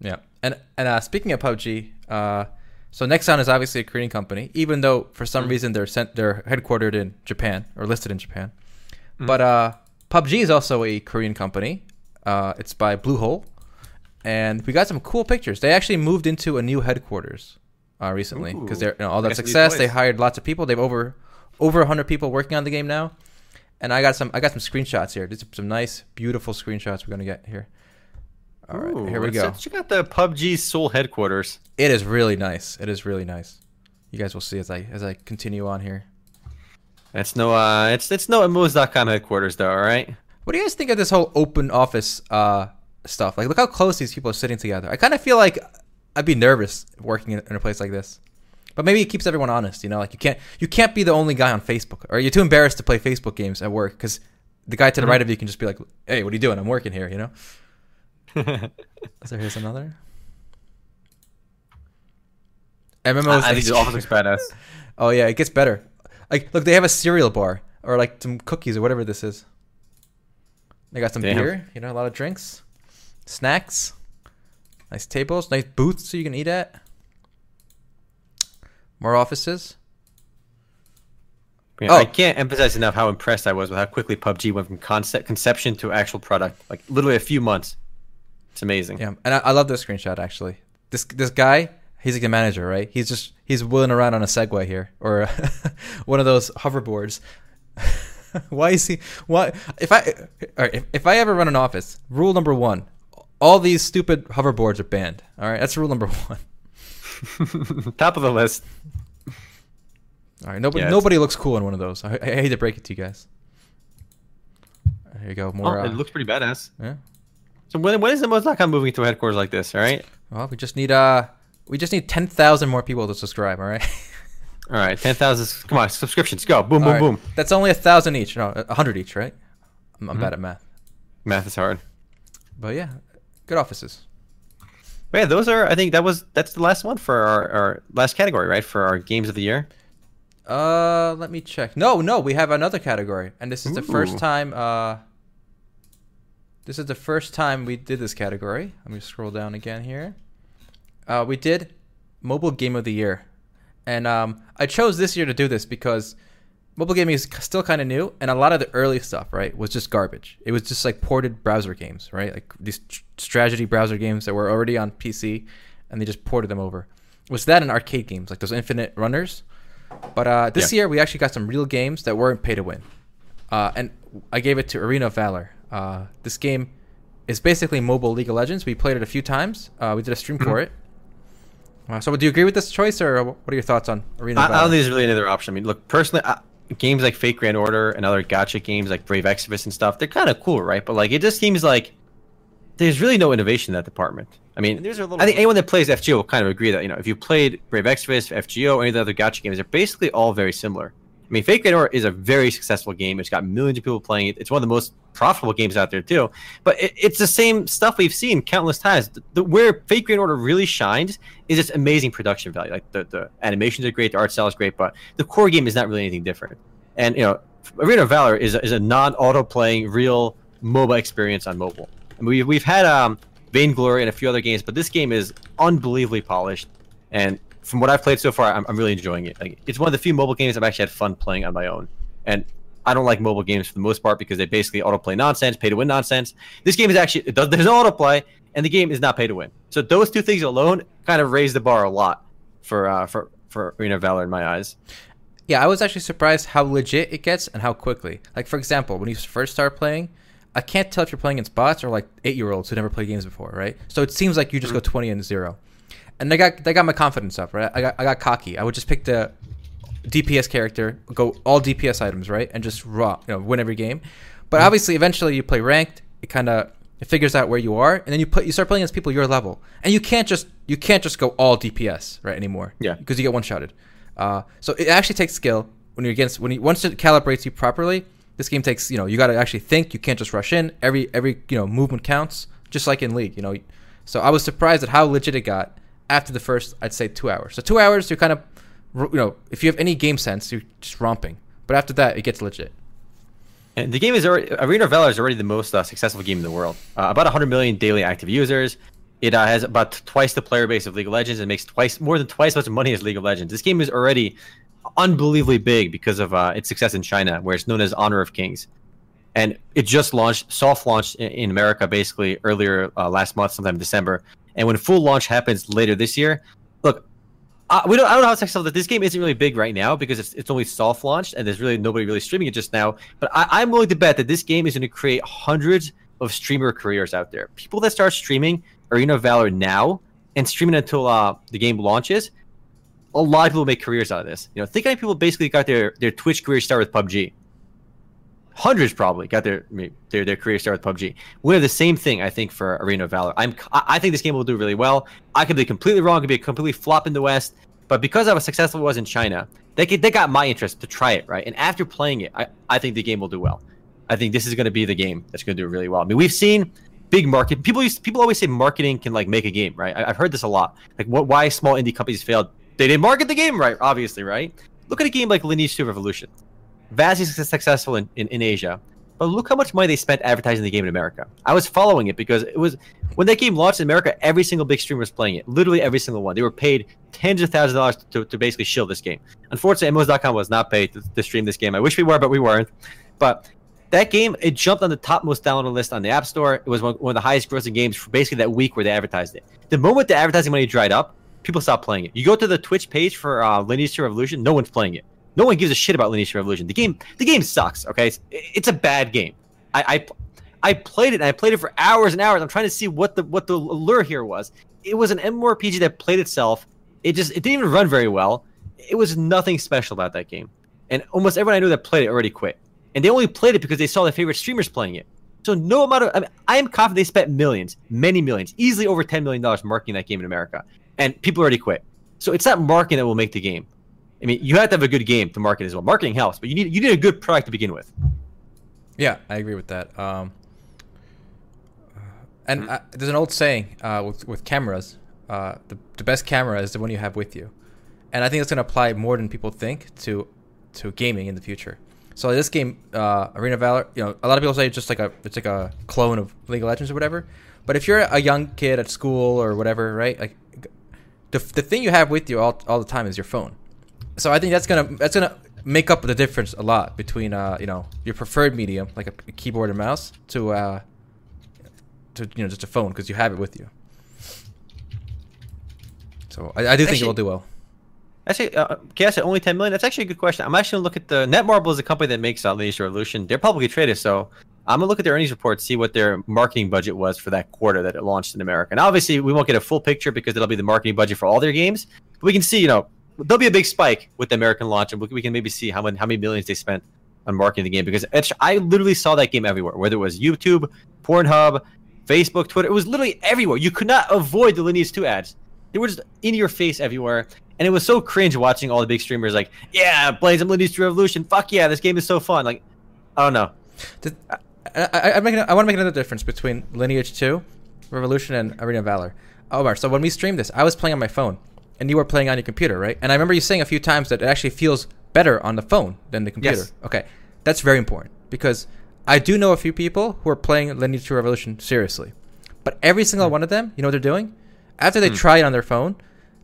Yeah, and and uh, speaking of PUBG, uh, so Nexon is obviously a Korean company, even though for some reason they're sent they're headquartered in Japan or listed in Japan. But uh, PUBG is also a Korean company. Uh, it's by Bluehole, and we got some cool pictures. They actually moved into a new headquarters uh, recently because they're you know, all that success. They hired lots of people. They've over over hundred people working on the game now. And I got some I got some screenshots here. These are some nice, beautiful screenshots we're gonna get here. All right, Ooh, here we go. Check out the PUBG Seoul headquarters. It is really nice. It is really nice. You guys will see as I as I continue on here. It's no, uh, it's it's no MMOs.com headquarters though. All right. What do you guys think of this whole open office uh, stuff? Like, look how close these people are sitting together. I kind of feel like I'd be nervous working in, in a place like this. But maybe it keeps everyone honest. You know, like you can't you can't be the only guy on Facebook, or you're too embarrassed to play Facebook games at work because the guy to the right of you can just be like, "Hey, what are you doing? I'm working here." You know. So here's another. MMOs. I think the office looks badass. Oh yeah, it gets better. Like, look, they have a cereal bar or like some cookies or whatever this is. They got some Damn. beer, you know, a lot of drinks, snacks, nice tables, nice booths so you can eat at. More offices. Yeah, Oh. I can't emphasize enough how impressed I was with how quickly PUBG went from concept conception to actual product. Like literally a few months. It's amazing. Yeah, and I, I love this screenshot actually. This this guy, he's like a manager, right? He's just he's wheeling around on a Segway here or one of those hoverboards. why is he? Why if I all right, if, if I ever run an office, rule number one: all these stupid hoverboards are banned. All right, that's rule number one. Top of the list. All right, nobody Yeah, nobody looks cool in one of those. I, I hate to break it to you guys. There you go. More. Oh, it uh, looks pretty badass. yeah. So when when is the MMOs.com moving to a headquarters like this? All right. Well, we just need uh, we just need ten thousand more people to subscribe. All right. All right. Ten thousand. Come on, subscriptions. Go. Boom, All boom, right. boom. That's only a thousand each. No, a hundred each, right? I'm, I'm Mhm. bad at math, Math is hard. but yeah, good offices. But yeah, those are. I think that was that's the last one for our, our last category, right? For our games of the year. Uh, let me check. No, no, we have another category, and this is the first time. Uh, this is the first time we did this category. Let me scroll down again here. Uh, we did mobile game of the year, and um, I chose this year to do this because mobile gaming is still kind of new, and a lot of the early stuff, right, was just garbage. It was just like ported browser games, right, like these strategy browser games that were already on PC, and they just ported them over. It was that in arcade games like those Infinite Runners? But uh, this Yeah. year we actually got some real games that weren't pay to win, uh, and I gave it to Arena of Valor. Uh, this game is basically mobile League of Legends. We played it a few times. Uh, we did a stream for it. Uh, so, do you agree with this choice, or what are your thoughts on Arena I, I don't think there's really another option. I mean, look, personally, I, games like Fate Grand Order and other gacha games like Brave Exvius and stuff, they're kind of cool, right? But like, it just seems like there's really no innovation in that department. I mean, And a little I think anyone that plays FGO will kind of agree that you know if you played Brave Exvius, FGO, any of the other gacha games, they're basically all very similar. I mean, Fate Grand Order is a very successful game. It's got millions of people playing it. It's one of the most profitable games out there too. But it, it's the same stuff we've seen countless times. The, the, where Fate Grand Order really shines is its amazing production value. Like the, the animations are great, the art style is great, but the core game is not really anything different. And you know, Arena of Valor is a, is a non-auto playing real MOBA experience on mobile. We've we've had um, Vainglory and a few other games, but this game is unbelievably polished. And from what I've played so far, I'm, I'm really enjoying it. Like, it's one of the few mobile games I've actually had fun playing on my own. And I don't like mobile games for the most part because they basically autoplay nonsense, pay to win nonsense. This game is actually it does, there's no autoplay, and the game is not pay to win. So those two things alone kind of raise the bar a lot for uh, for for Arena of Valor in my eyes. Yeah, I was actually surprised how legit it gets and how quickly. Like for example, when you first start playing, I can't tell if you're playing against bots or like eight year olds who never played games before, right? So it seems like you just go twenty and zero, and they got they got my confidence up, right? I got I got cocky. I would just pick the DPS character, go all DPS items, right, and just raw, you know, win every game. But obviously, eventually, you play ranked. It kind of it figures out where you are, and then you put you start playing against people your level, and you can't just you can't just go all DPS right anymore, Yeah. because you get one shotted. Uh, so it actually takes skill when you're against when you once it calibrates you properly. This game takes you know you got to actually think. You can't just rush in. Every every you know movement counts, just like in League. You know, so I was surprised at how legit it got after the first I'd say two hours. So two hours you're kind of you know if you have any game sense you're just romping. But after that it gets legit. And the game is already Arena of Valor is already the most uh, successful game in the world. Uh, about 100 million daily active users. It uh, has about twice the player base of League of Legends. It makes twice more than twice as much money as League of Legends. This game is already unbelievably big because of uh, its success in China, where it's known as Honor of Kings. And it just launched, soft launched in, in America basically earlier uh, last month, sometime in December. And when full launch happens later this year, we don't. I don't know how successful that this game isn't really big right now because it's it's only soft launched and there's really nobody really streaming it just now. But I, I'm willing to bet that this game is going to create hundreds of streamer careers out there. People that start streaming Arena of Valor now and streaming until uh, the game launches, a lot of people make careers out of this. You know, think how many people basically got their their Twitch career start with PUBG. Hundreds probably got their their their career start with PUBG. We have the same thing, I think, for Arena of Valor. I'm I I think this game will do really well. I could be completely wrong, could be a completely flop in the West, but because of how successful it was in China, they they got my interest to try it, right? And after playing it, I, I think the game will do well. I think this is going to be the game that's going to do really well. I mean, we've seen big market people used, people always say marketing can like make a game, right? I, I've heard this a lot. Like, what why small indie companies failed? They didn't market the game right, obviously, right? Look at a game like Lineage 2 Revolution, vastly suc- successful in, in, in Asia, but look how much money they spent advertising the game in America. I was following it because it was when that game launched in America, every single big streamer was playing it. Literally every single one. They were paid tens of thousands of dollars to, to basically shill this game. Unfortunately, MMOs.com was not paid to, to stream this game. I wish we were, but we weren't. But that game it jumped on the top most downloaded list on the App Store. It was one, one of the highest grossing games for basically that week where they advertised it. The moment the advertising money dried up, people stopped playing it. You go to the Twitch page for uh, Lineage 2 Revolution, no one's playing it. No one gives a shit about Lineage Revolution. The game, the game sucks. Okay, it's, it's a bad game. I, I, I played it and I played it for hours and hours. I'm trying to see what the what the allure here was. It was an MMORPG that played itself. It just it didn't even run very well. It was nothing special about that game, and almost everyone I knew that played it already quit. And they only played it because they saw their favorite streamers playing it. So no amount of I, mean, I am confident they spent millions, many millions, easily over ten million dollars marketing that game in America, and people already quit. So it's not marketing that will make the game. I mean, you have to have a good game to market as well. Marketing helps, but you need you need a good product to begin with. Yeah, I agree with that. Um, and mm-hmm. uh, there's an old saying uh, with with cameras: uh, the the best camera is the one you have with you, and I think it's going to apply more than people think to to gaming in the future. So this game, uh, Arena Valor, you know, a lot of people say it's just like a it's like a clone of League of Legends or whatever. But if you're a young kid at school or whatever, right? Like the the thing you have with you all all the time is your phone. So I think that's gonna that's gonna make up the difference a lot between uh you know your preferred medium like a, a keyboard and mouse to uh to you know just a phone because you have it with you. So I, I do think it will do well. Actually, uh, guess at only 10 million. That's actually a good question. I'm actually gonna look at the Netmarble is a company that makes uh, Lineage Revolution. They're publicly traded, so I'm gonna look at their earnings report, see what their marketing budget was for that quarter that it launched in America. And obviously, we won't get a full picture because it'll be the marketing budget for all their games. But we can see, you know, there'll be a big spike with the American launch, and we can maybe see how many how many millions they spent on marketing the game because I literally saw that game everywhere, whether it was YouTube, Pornhub, Facebook, Twitter. It was literally everywhere. You could not avoid the Lineage 2 ads. They were just in your face everywhere. And it was so cringe watching all the big streamers like, yeah, Blaze and Lineage 2 Revolution. Fuck yeah, this game is so fun. Like, I don't know. I, I, I, I want to make another difference between Lineage 2, Revolution, and Arena Valor. Omar, so when we streamed this, I was playing on my phone, and you were playing on your computer, right? And I remember you saying a few times that it actually feels better on the phone than the computer. Yes. Okay, that's very important because I do know a few people who are playing Lineage 2 Revolution seriously. But every single mm. one of them, you know what they're doing? After they mm. try it on their phone,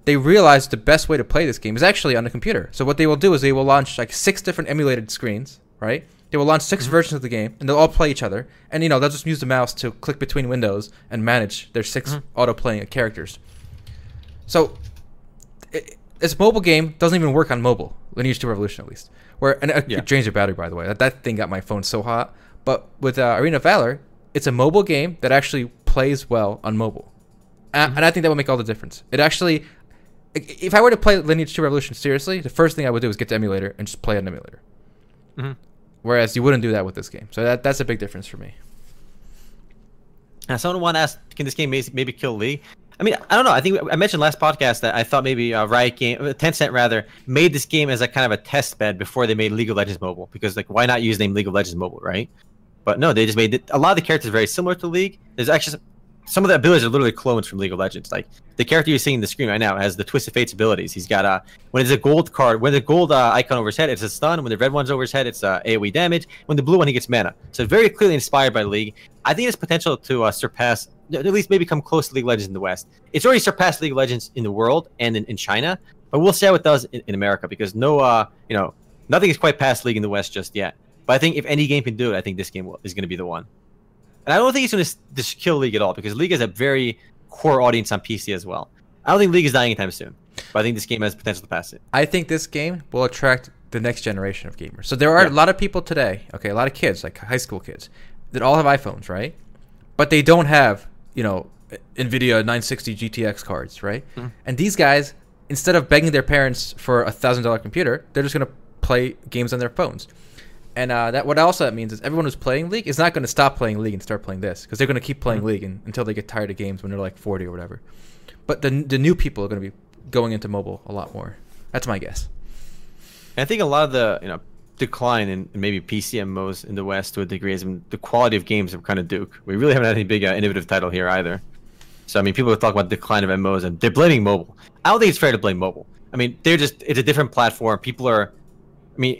they realize the best way to play this game is actually on the computer. So what they will do is they will launch like six different emulated screens, right? They will launch 6 mm-hmm. versions of the game, and they'll all play each other. And you know they'll just use the mouse to click between windows and manage their 6 mm-hmm. auto playing characters. So it, a mobile game doesn't even work on mobile. Lineage 2 Revolution, at least. Where and it, yeah. it drains your battery, by the way. That, that thing got my phone so hot. But with uh, Arena of Valor, it's a mobile game that actually plays well on mobile, mm-hmm. and I think that will make all the difference. It actually, if I were to play Lineage 2 Revolution seriously, the first thing I would do is get the emulator and just play an emulator. Mm-hmm. Whereas you wouldn't do that with this game, so that that's a big difference for me. Now, someone want to ask, can this game maybe kill League? I mean, I don't know. I think I mentioned last podcast that I thought maybe uh, Riot Game, uh, Tencent rather, made this game as a kind of a test bed before they made League of Legends Mobile because like why not use the name League of Legends Mobile, right? But no, they just made it, a lot of the characters very similar to League. There's actually some, some of the abilities are literally clones from League of Legends. Like the character you're seeing in the screen right now has the Twisted Fates abilities. He's got a when it's a gold card, when the gold uh, icon over his head, it's a stun. When the red one's over his head, it's uh, AOE damage. When the blue one, he gets mana. So very clearly inspired by League. I think it's potential to uh, surpass, at least maybe come close to League of Legends in the West. It's already surpassed League of Legends in the world and in, in China, but we'll see how it does in, in America because no, uh, you know, nothing is quite past League in the West just yet. But I think if any game can do it, I think this game will, is going to be the one. And I don't think it's going to just kill League at all because League has a very core audience on PC as well. I don't think League is dying anytime soon, but I think this game has potential to pass it. I think this game will attract the next generation of gamers. So there are yeah. a lot of people today, okay, a lot of kids, like high school kids, that all have iPhones, right? But they don't have, you know, NVIDIA 960 GTX cards, right? Mm. And these guys, instead of begging their parents for a thousand dollar computer, they're just gonna play games on their phones. And uh, that what also that means is everyone who's playing League is not going to stop playing League and start playing this because they're going to keep playing mm-hmm. League and, until they get tired of games when they're like 40 or whatever. But the the new people are going to be going into mobile a lot more. That's my guess. I think a lot of the you know decline in, maybe PC MMOs in the West to a degree is the quality of games have kind of duke. We really haven't had any big uh, innovative title here either. So I mean, people would talk about decline of MMOs and they're blaming mobile. I don't think it's fair to blame mobile. I mean, they're just it's a different platform. People are, I mean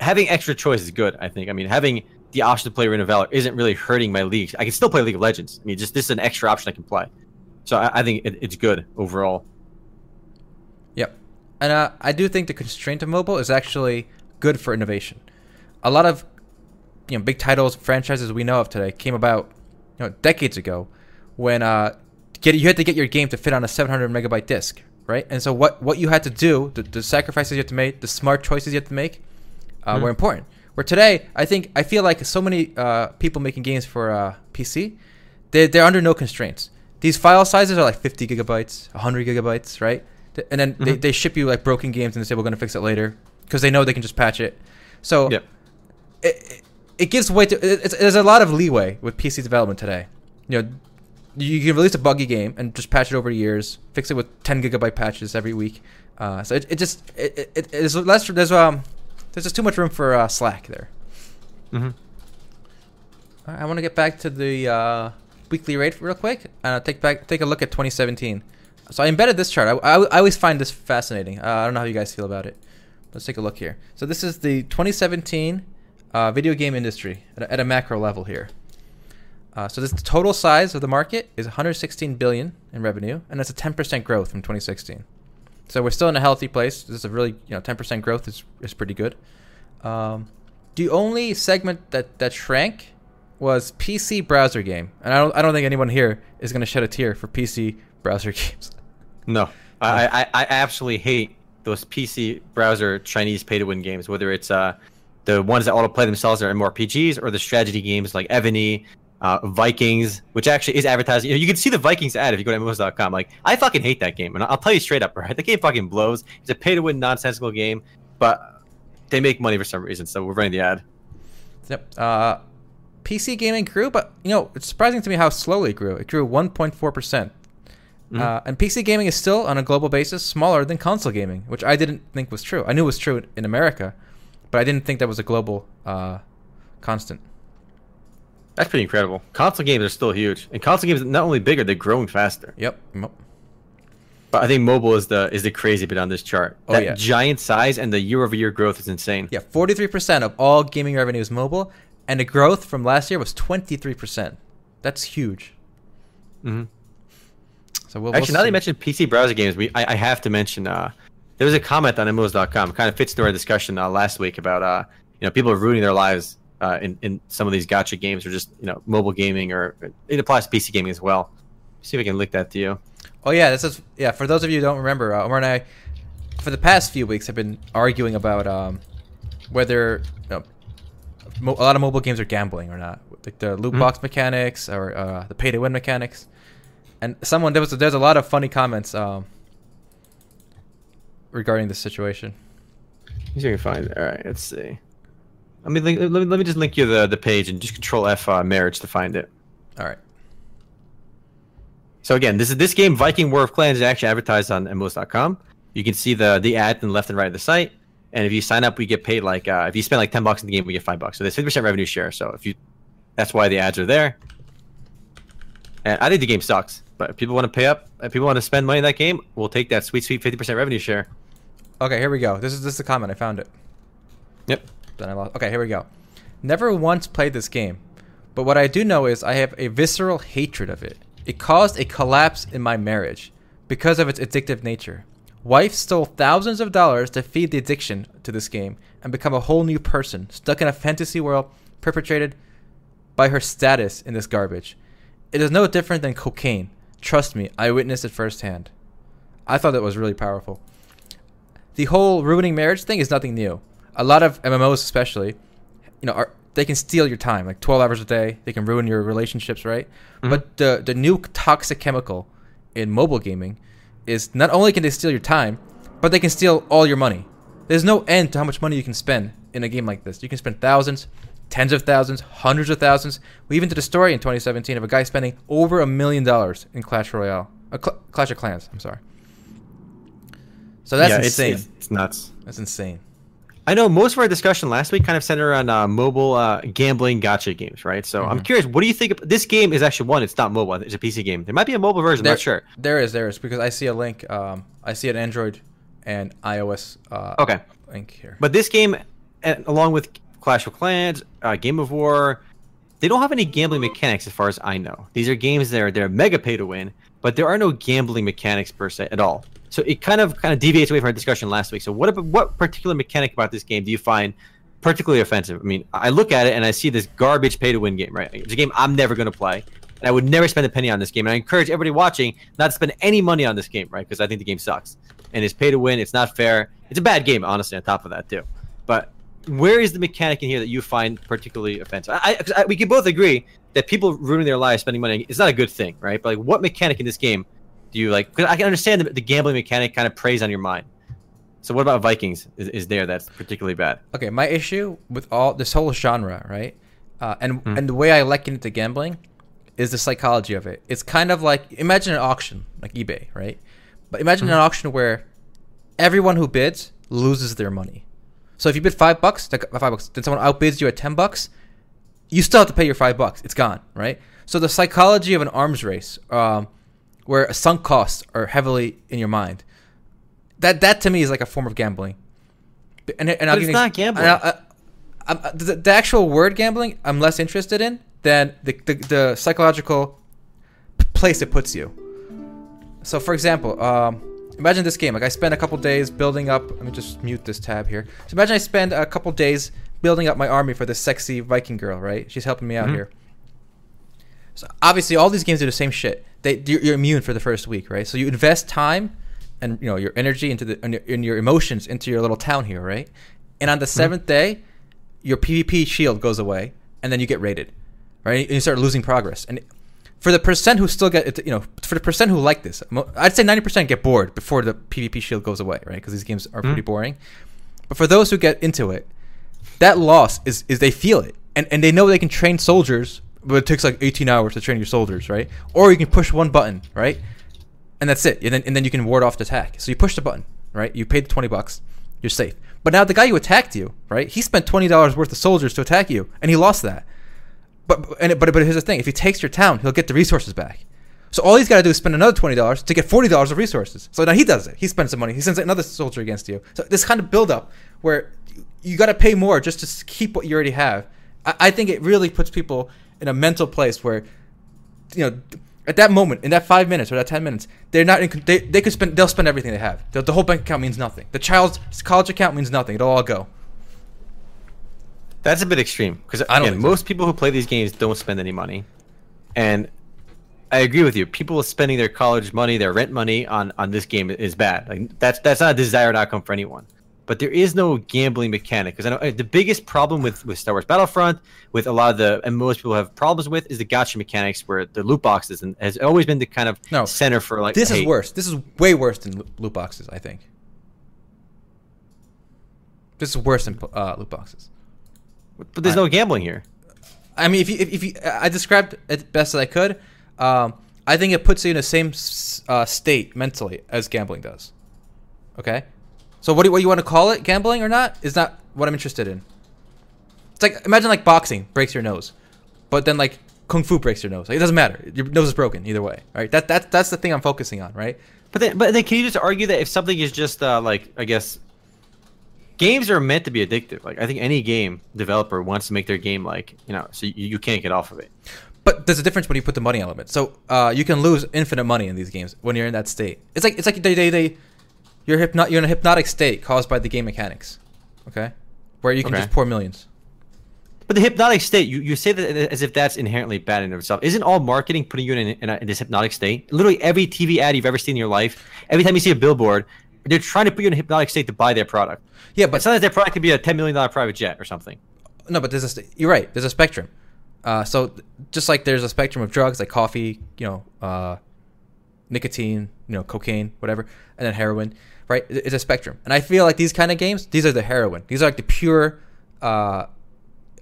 having extra choice is good. I think. I mean, having the option to play Arena Valor isn't really hurting my league. I can still play League of Legends. I mean, just this is an extra option I can play. So I, I think it, it's good overall. Yep, and uh, I do think the constraint of mobile is actually good for innovation. A lot of you know big titles, franchises we know of today came about, you know, decades ago, when uh, get you had to get your game to fit on a 700 megabyte disk, right? And so what what you had to do, the, the sacrifices you had to make, the smart choices you had to make, uh, Mhm. were important. Where today, I think I feel like so many uh, people making games for uh, PC, they they're under no constraints. These file sizes are like 50 gigabytes, 100 gigabytes, right? And then they, Mhm. they ship you like broken games and they say we're gonna fix it later because they know they can just patch it. So Yep. it, it, gives way to it, there's a lot of leeway with PC development today. You know, you can release a buggy game and just patch it over years, fix it with 10 gigabyte patches every week. Uh, so it, it just it, it, it is less there's um there's just too much room for uh, slack there. Mm-hmm. I want to get back to the uh, weekly rate real quick and uh, take back take a look at 2017. So I embedded this chart. I, I, I always find this fascinating. Uh, I don't know how you guys feel about it. Let's take a look here. So this is the 2017 uh, video game industry at a, at a macro level here. Uh, so this total size of the market is 116 billion in revenue, and that's a 10% growth from 2016. So we're still in a healthy place. This is a really you know 10% growth is is pretty good. Um, the only segment that that shrank was PC browser game, and I don't I don't think anyone here is going to shed a tear for PC browser games. No, I, I I absolutely hate those PC browser Chinese pay to win games. Whether it's uh the ones that autoplay themselves are MMORPGs or the strategy games like Evany, uh, Vikings, which actually is advertising. You, know, you can see the Vikings ad if you go to MMOs.com. Like I fucking hate that game, and I'll tell you straight up, right? The game fucking blows. It's a pay to win nonsensical game, but they make money for some reason, so we're running the ad. Yep. Uh, PC gaming grew, but you know it's surprising to me how slowly it grew. It grew 1.4 percent. Mhm. Uh, and PC gaming is still, on a global basis, smaller than console gaming, which I didn't think was true. I knew it was true in America, but I didn't think that was a global uh, constant. That's pretty incredible. Console games are still huge, and console games are not only bigger, they're growing faster. Yep. Yep. But I think mobile is the is the crazy bit on this chart. Oh, that yeah. giant size and the year over year growth is insane. Yeah, 43% of all gaming revenue is mobile, and the growth from last year was 23%. That's huge. hmm So we'll, Actually, we'll now that you mentioned PC browser games, we I, I have to mention uh, there was a comment on MMOs.com, kind of fits into our discussion uh, last week about uh, you know people are ruining their lives uh, in in some of these gacha games or just you know mobile gaming or it applies to PC gaming as well. See if I can link that to you. Oh yeah, this is yeah. For those of you who don't remember, uh, Omar and I, for the past few weeks, have been arguing about um, whether you know, mo- a lot of mobile games are gambling or not, like the loot Mhm. box mechanics or uh, the pay to win mechanics. And someone there was there's a lot of funny comments um, regarding this situation. You can find it. All right, let's see. Let me link, let me, let me just link you the the page and just Control F uh, marriage to find it. All right. So again, this is this game Viking War of Clans is actually advertised on MMOs.com. You can see the the ad in the left and right of the site. And if you sign up, we get paid like uh, if you spend like ten bucks in the game, we get five bucks. So there's fifty percent revenue share. So if you, that's why the ads are there. And I think the game sucks, but if people want to pay up, if people want to spend money in that game, we'll take that sweet sweet fifty percent revenue share. Okay, here we go. This is this is the comment. I found it. Yep. Then I lost. Okay, here we go. Never once played this game, but what I do know is I have a visceral hatred of it. It caused a collapse in my marriage because of its addictive nature. Wife stole thousands of dollars to feed the addiction to this game and become a whole new person, stuck in a fantasy world perpetrated by her status in this garbage. It is no different than cocaine. Trust me, I witnessed it firsthand. I thought that was really powerful the whole ruining marriage thing is nothing new. A lot of MMOs, especially, you know, are they can steal your time, like 12 hours a day. They can ruin your relationships, right? Mhm. But the the new toxic chemical in mobile gaming is not only can they steal your time, but they can steal all your money. There's no end to how much money you can spend in a game like this. You can spend thousands, tens of thousands, hundreds of thousands. We even did a story in 2017 of a guy spending over a million dollars in Clash Royale, uh, Cl- Clash of Clans. I'm sorry. So that's yeah, insane. it's, it's nuts. That's insane. I know most of our discussion last week kind of centered around uh, mobile uh, gambling gacha games, right? So I'm Mhm. curious, what do you think? Of, this game is actually one. It's not mobile. It's a PC game. There might be a mobile version. I'm not sure. There is, there is, because I see a link. Um, I see an Android and iOS uh, Okay. link here. But this game, uh, along with Clash of Clans, uh, Game of War, they don't have any gambling mechanics as far as I know. These are games that are they're mega pay to win, but there are no gambling mechanics per se at all. So it kind of kind of deviates away from our discussion last week. So what what particular mechanic about this game do you find particularly offensive. I mean, I look at it and I see this garbage pay to win game. Right, it's a game I'm never going to play, and I would never spend a penny on this game. And I encourage everybody watching not to spend any money on this game, right? Because I think the game sucks and it's pay to win. It's not fair. It's a bad game, honestly. On top of that, too. But where is the mechanic in here that you find particularly offensive? I, I, we can both agree that people ruining their lives spending money is not a good thing, right? But like, what mechanic in this game do you like? Because I can understand the, the gambling mechanic kind of preys on your mind. So what about Vikings? Is, is there that's particularly bad? Okay, my issue with all this whole genre, right, uh, and mm. and the way I liken it to gambling, is the psychology of it. It's kind of like imagine an auction, like eBay, right? But imagine mm. an auction where everyone who bids loses their money. So if you bid five bucks, five bucks, then someone outbids you at ten bucks, you still have to pay your five bucks. It's gone, right? So the psychology of an arms race, um, where sunk costs are heavily in your mind, that that to me is like a form of gambling. And, and I'll but it's not gambling. I, I, the, the, actual word gambling, I'm less interested in than the, the, the psychological place it puts you. So, for example, um, imagine this game. Like I spend a couple days building up. Let me just mute this tab here. So imagine I spend a couple days building up my army for this sexy Viking girl. Right? She's helping me out mm-hmm. here. So obviously, all these games do the same shit. They you're, immune for the first week, right? So you invest time and you know your energy into the in your emotions into your little town here, right? And on the 7th mm-hmm. day, your PvP shield goes away, and then you get raided, right? And you start losing progress. And for the percent who still get it, you know, for the percent who like this, I'd say 90% get bored before the PvP shield goes away, right? Because these games are pretty mm. boring. But for those who get into it, that loss is is they feel it, and and they know they can train soldiers, but it takes like 18 hours to train your soldiers, right? Or you can push one button, right? And that's it, and then and then you can ward off the attack. So you push the button, right? You paid the 20 bucks, you're safe. But now the guy who attacked you, right? He spent twenty dollars worth of soldiers to attack you, and he lost that. But and but but here's the thing: if he takes your town, he'll get the resources back. So all he's got to do is spend another twenty dollars to get forty dollars of resources. So now he does it. He spends some money. He sends another soldier against you. So this kind of build up where you got to pay more just to keep what you already have. I, I think it really puts people in a mental place where, you know, at that moment, in that five minutes or that ten minutes, they're not. In, they they could spend. They'll spend everything they have. The, the whole bank account means nothing. The child's college account means nothing. It'll all go. That's a bit extreme because I don't. most people who play these games don't spend any money, and I agree with you. People spending their college money, their rent money on on this game is bad. Like that's that's not a desired outcome for anyone. But there is no gambling mechanic because I know uh, the biggest problem with with Star Wars Battlefront, with a lot of the and most people have problems with, is the gacha mechanics where the loot boxes and has always been the kind of no, center for like. This hate. is worse. This is way worse than loot boxes. I think. This is worse than uh, loot boxes. But there's I, no gambling here. I mean, if you if, if you, I described it best as I could. Um, I think it puts you in the same uh, state mentally as gambling does. Okay, so what do what you want to call it? Gambling or not is not what I'm interested in. It's like imagine like boxing breaks your nose, but then like kung fu breaks your nose. Like, it doesn't matter. Your nose is broken either way. Right? That that that's the thing I'm focusing on. Right? But then, but then, can you just argue that if something is just uh, like I guess games are meant to be addictive. Like I think any game developer wants to make their game like you know, so you, you can't get off of it. But there's a difference when you put the money element. So uh, you can lose infinite money in these games when you're in that state. It's like it's like they they, they you're hypno- you're in a hypnotic state caused by the game mechanics. Okay, where you can okay. just pour millions. But the hypnotic state, you, you say that as if that's inherently bad in itself. Isn't all marketing putting you in, in, a, in this hypnotic state? Literally every TV ad you've ever seen in your life, every time you see a billboard, they're trying to put you in a hypnotic state to buy their product. Yeah, but that their product could be a ten million dollar private jet or something. No, but there's a you're right. There's a spectrum. Uh, so just like there's a spectrum of drugs like coffee, you know, uh, nicotine, you know, cocaine, whatever, and then heroin. Right? It's a spectrum, and I feel like these kind of games, these are the heroin. These are like the pure, uh,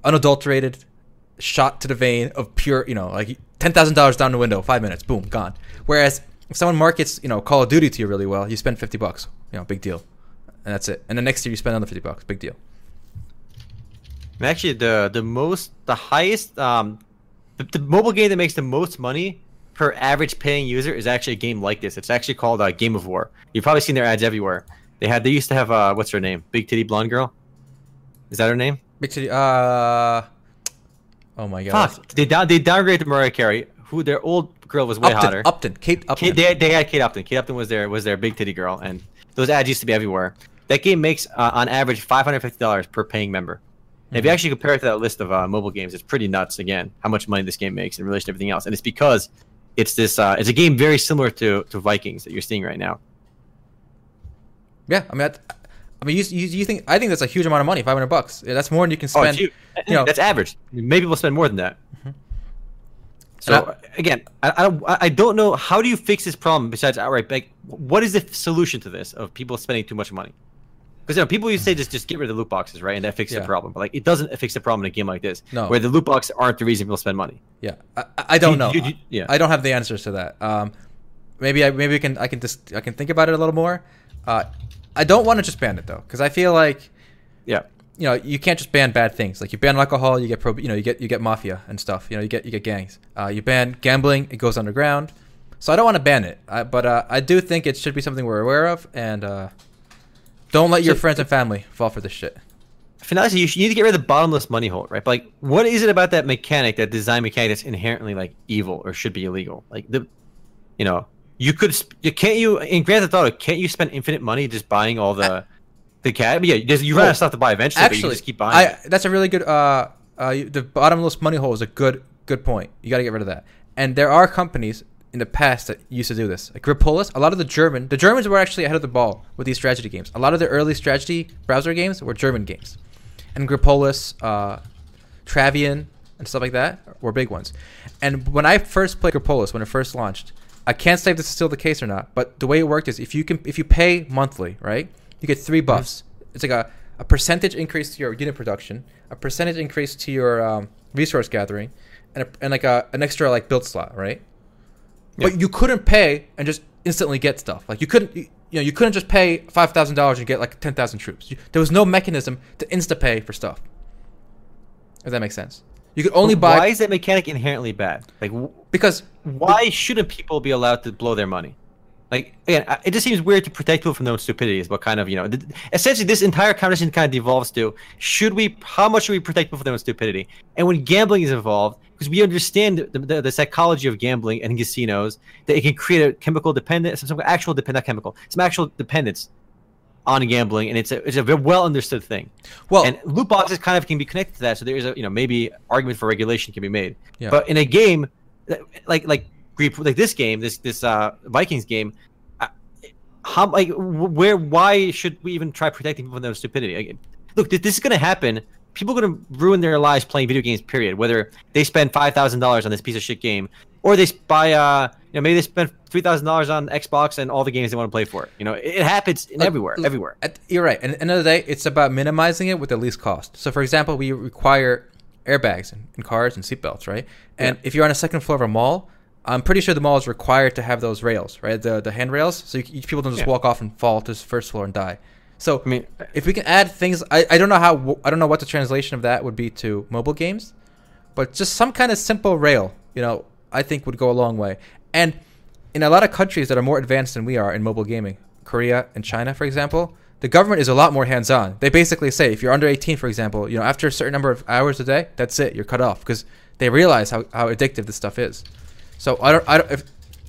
unadulterated shot to the vein of pure, you know, like ten thousand dollars down the window, five minutes, boom, gone. Whereas if someone markets, you know, Call of Duty to you really well, you spend fifty bucks, you know, big deal and that's it. And the next year you spend another fifty bucks. Big deal. Actually, the the most, the highest, um, the, the mobile game that makes the most money per average paying user is actually a game like this. It's actually called uh, Game of War. You've probably seen their ads everywhere. They had, they used to have, uh, what's her name? Big titty blonde girl. Is that her name? Big titty. Uh. Oh my god. Fuck. They down they downgraded Mariah Carey, who their old girl was way Upton, hotter. Upton, Kate Upton. Kate, they, they had Kate Upton. Kate Upton was their was their big titty girl, and those ads used to be everywhere. That game makes uh, on average five hundred fifty dollars per paying member. And if you actually compare it to that list of uh, mobile games, it's pretty nuts. Again, how much money this game makes in relation to everything else, and it's because it's this. Uh, it's a game very similar to to Vikings that you're seeing right now. Yeah, I mean, I, I mean, you, you, you think I think that's a huge amount of money, five hundred bucks. Yeah, That's more than you can Oh, spend. huge. you know- that's average. Maybe we'll spend more than that. Mhm. So And again, I, I don't I don't know how do you fix this problem besides outright like what is the solution to this of people spending too much money? Because you know people used to say just just get rid of the loot boxes, right, and that fixes Yeah. the problem. But like it doesn't fix the problem in a game like this, No. where the loot boxes aren't the reason people spend money. Yeah, I, I- I don't You- know. you- you- yeah. I don't have the answers to that. Um, maybe I maybe I can I can just I can think about it a little more. Uh, I don't want to just ban it though, because I feel like Yeah. You know you can't just ban bad things. Like you ban alcohol, you get pro, you know you get you get mafia and stuff. You know you get you get gangs. Uh, you ban gambling, it goes underground. So I don't want to ban it, I, but uh, I do think it should be something we're aware of, and uh, don't let your So- friends and family fall for this shit. Finale, you, you need to get rid of the bottomless money hole, right? But like, what is it about that mechanic, that design mechanic, that's inherently like evil or should be illegal? Like the, you know, you could, sp- you can't you in Grand Theft Auto, can't you spend infinite money just buying all the, the cat? Yeah, there's- you run out of stuff to buy eventually, but you Actually, just keep buying. I it. that's a really good. Uh, uh, the bottomless money hole is a good good point. You got to get rid of that. And there are companies in the past that used to do this. Like Grepolis, a lot of the German, the Germans were actually ahead of the ball with these strategy games. A lot of the early strategy browser games were German games, and Grepolis, uh, Travian, and stuff like that were big ones. And when I first played Gripolis, when it first launched, I can't say if this is still the case or not, but the way it worked is if you can if you pay monthly, right, you get three buffs. It's like a, a percentage increase to your unit production, a percentage increase to your um, resource gathering, and, a, and like a, an extra like build slot, right? Yeah. But you couldn't pay and just instantly get stuff. Like you couldn't, you, you know, you couldn't just pay five thousand dollars and get like ten thousand troops. You, there was no mechanism to insta pay for stuff. If that makes sense, you could only But buy Why is that mechanic inherently bad? Like, because why shouldn't people be allowed to blow their money? Like again, it just seems weird to protect people from their own stupidity. Is what kind of you know, essentially this entire conversation kind of devolves to: should we, how much should we protect people from their own stupidity? And when gambling is involved, because we understand the, the, the psychology of gambling and casinos, that it can create a chemical dependence, some actual dependent chemical, some actual dependence on gambling, and it's a it's a very well understood thing. well, and loot boxes kind of can be connected to that. So there is a you know maybe argument for regulation can be made. Yeah. But in a game like like Like this game, this this uh, Vikings game, uh, how like where why should we even try protecting people from their stupidity? Like, look, th- this is going to happen. People are going to ruin their lives playing video games. Period. Whether they spend five thousand dollars on this piece of shit game, or they buy uh you know maybe they spend three thousand dollars on Xbox and all the games they want to play for it. You know, it, happens in Look, everywhere, look, everywhere. At, you're right. And at the end of the day, it's about minimizing it with the least cost. So, for example, we require airbags and, in cars and seatbelts, right? And Yeah. if you're on a second floor of a mall, I'm pretty sure the mall is required to have those rails, right? The the handrails, so you, people don't just Yeah. walk off and fall to the first floor and die. So, I mean, if we can add things, I, I don't know how I don't know what the translation of that would be to mobile games, but just some kind of simple rail, you know, I think would go a long way. And in a lot of countries that are more advanced than we are in mobile gaming, Korea and China, for example, the government is a lot more hands-on. They basically say if you're under 18, for example, you know, after a certain number of hours a day, that's it, you're cut off because they realize how, how addictive this stuff is. So I don't, I don't, if,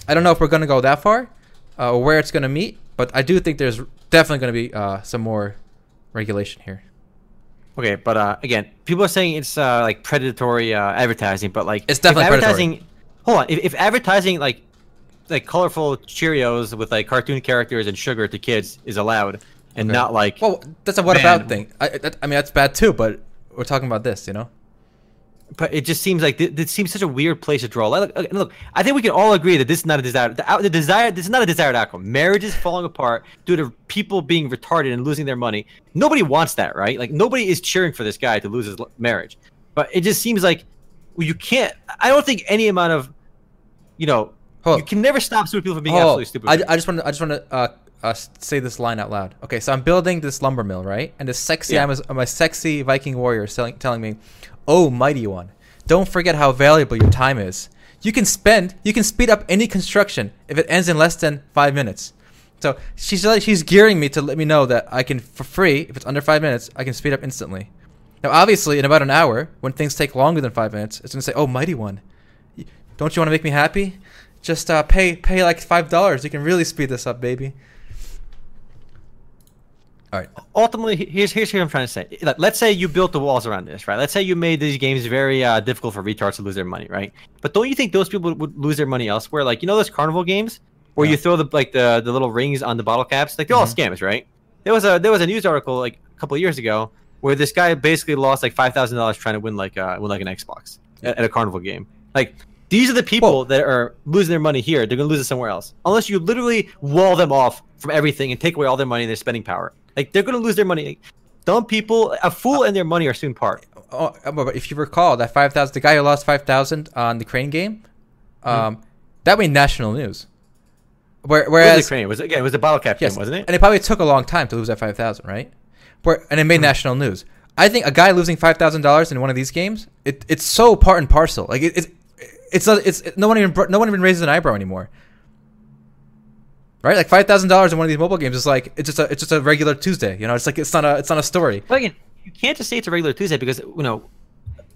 I don't know if we're gonna go that far, uh, or where it's gonna meet, but I do think there's definitely gonna be uh, some more regulation here. Okay, but uh, again, people are saying it's uh, like predatory uh, advertising, but like It's definitely if predatory. advertising. Hold on, if, if advertising like like colorful Cheerios with like cartoon characters and sugar to kids is allowed, and Okay. not like Well, that's a what Man. about thing. I, that, I mean, that's bad too, but we're talking about this, you know. But it just seems like th- this seems such a weird place to draw. Like, look, look, I think we can all agree that this is not a desired. The, out- the desire. This is not a desired outcome. Marriage is falling apart due to people being retarded and losing their money. Nobody wants that, right? Like nobody is cheering for this guy to lose his l- marriage. But it just seems like well, you can't. I don't think any amount of, you know, Hold you can never stop stupid people from being Oh, absolutely stupid. I, I just want to I just want to uh, uh, say this line out loud. Okay, so I'm building this lumber mill, right? And this sexy Yeah. Amaz- my sexy Viking warrior telling me, "Oh, mighty one, don't forget how valuable your time is. You can spend, you can speed up any construction if it ends in less than five minutes." So she's like she's gearing me to let me know that I can for free if it's under five minutes I can speed up instantly. Now, obviously, in about an hour, when things take longer than five minutes, it's gonna say, "Oh, mighty one, don't you want to make me happy? Just uh, pay pay like five dollars. You can really speed this up, baby." All right. ultimately here's here's what I'm trying to say. Like, let's say you built the walls around this, right? Let's say you made these games very uh, difficult for retards to lose their money, right? But don't you think those people would lose their money elsewhere? Like you know those carnival games where Yeah. you throw the like the, the little rings on the bottle caps, like they're all Mhm. scams, right? There was a there was a news article like a couple of years ago where this guy basically lost like five thousand dollars trying to win like uh, win like an Xbox at, at a carnival game. Like these are the people Well- that are losing their money here. They're gonna lose it somewhere else unless you literally wall them off from everything and take away all their money and their spending power. Like they're gonna lose their money. Dumb people, a fool and their money are soon part. Oh, but if you recall, that five thousand, the guy who lost five thousand on the crane game, um, that made national news. Where, Whereas whereas, Ukraine was again it was the bottle cap yes, game, wasn't it? and it probably took a long time to lose that five thousand, right? Where and it made national news. I think a guy losing five thousand dollars in one of these games, it, it's so part and parcel. Like it, it's, it's, it's no one even no one even raises an eyebrow anymore. Right, like five thousand dollars in one of these mobile games is like it's just a it's just a regular Tuesday. You know, it's like it's not a it's not a story. But again, you can't just say it's a regular Tuesday because you know,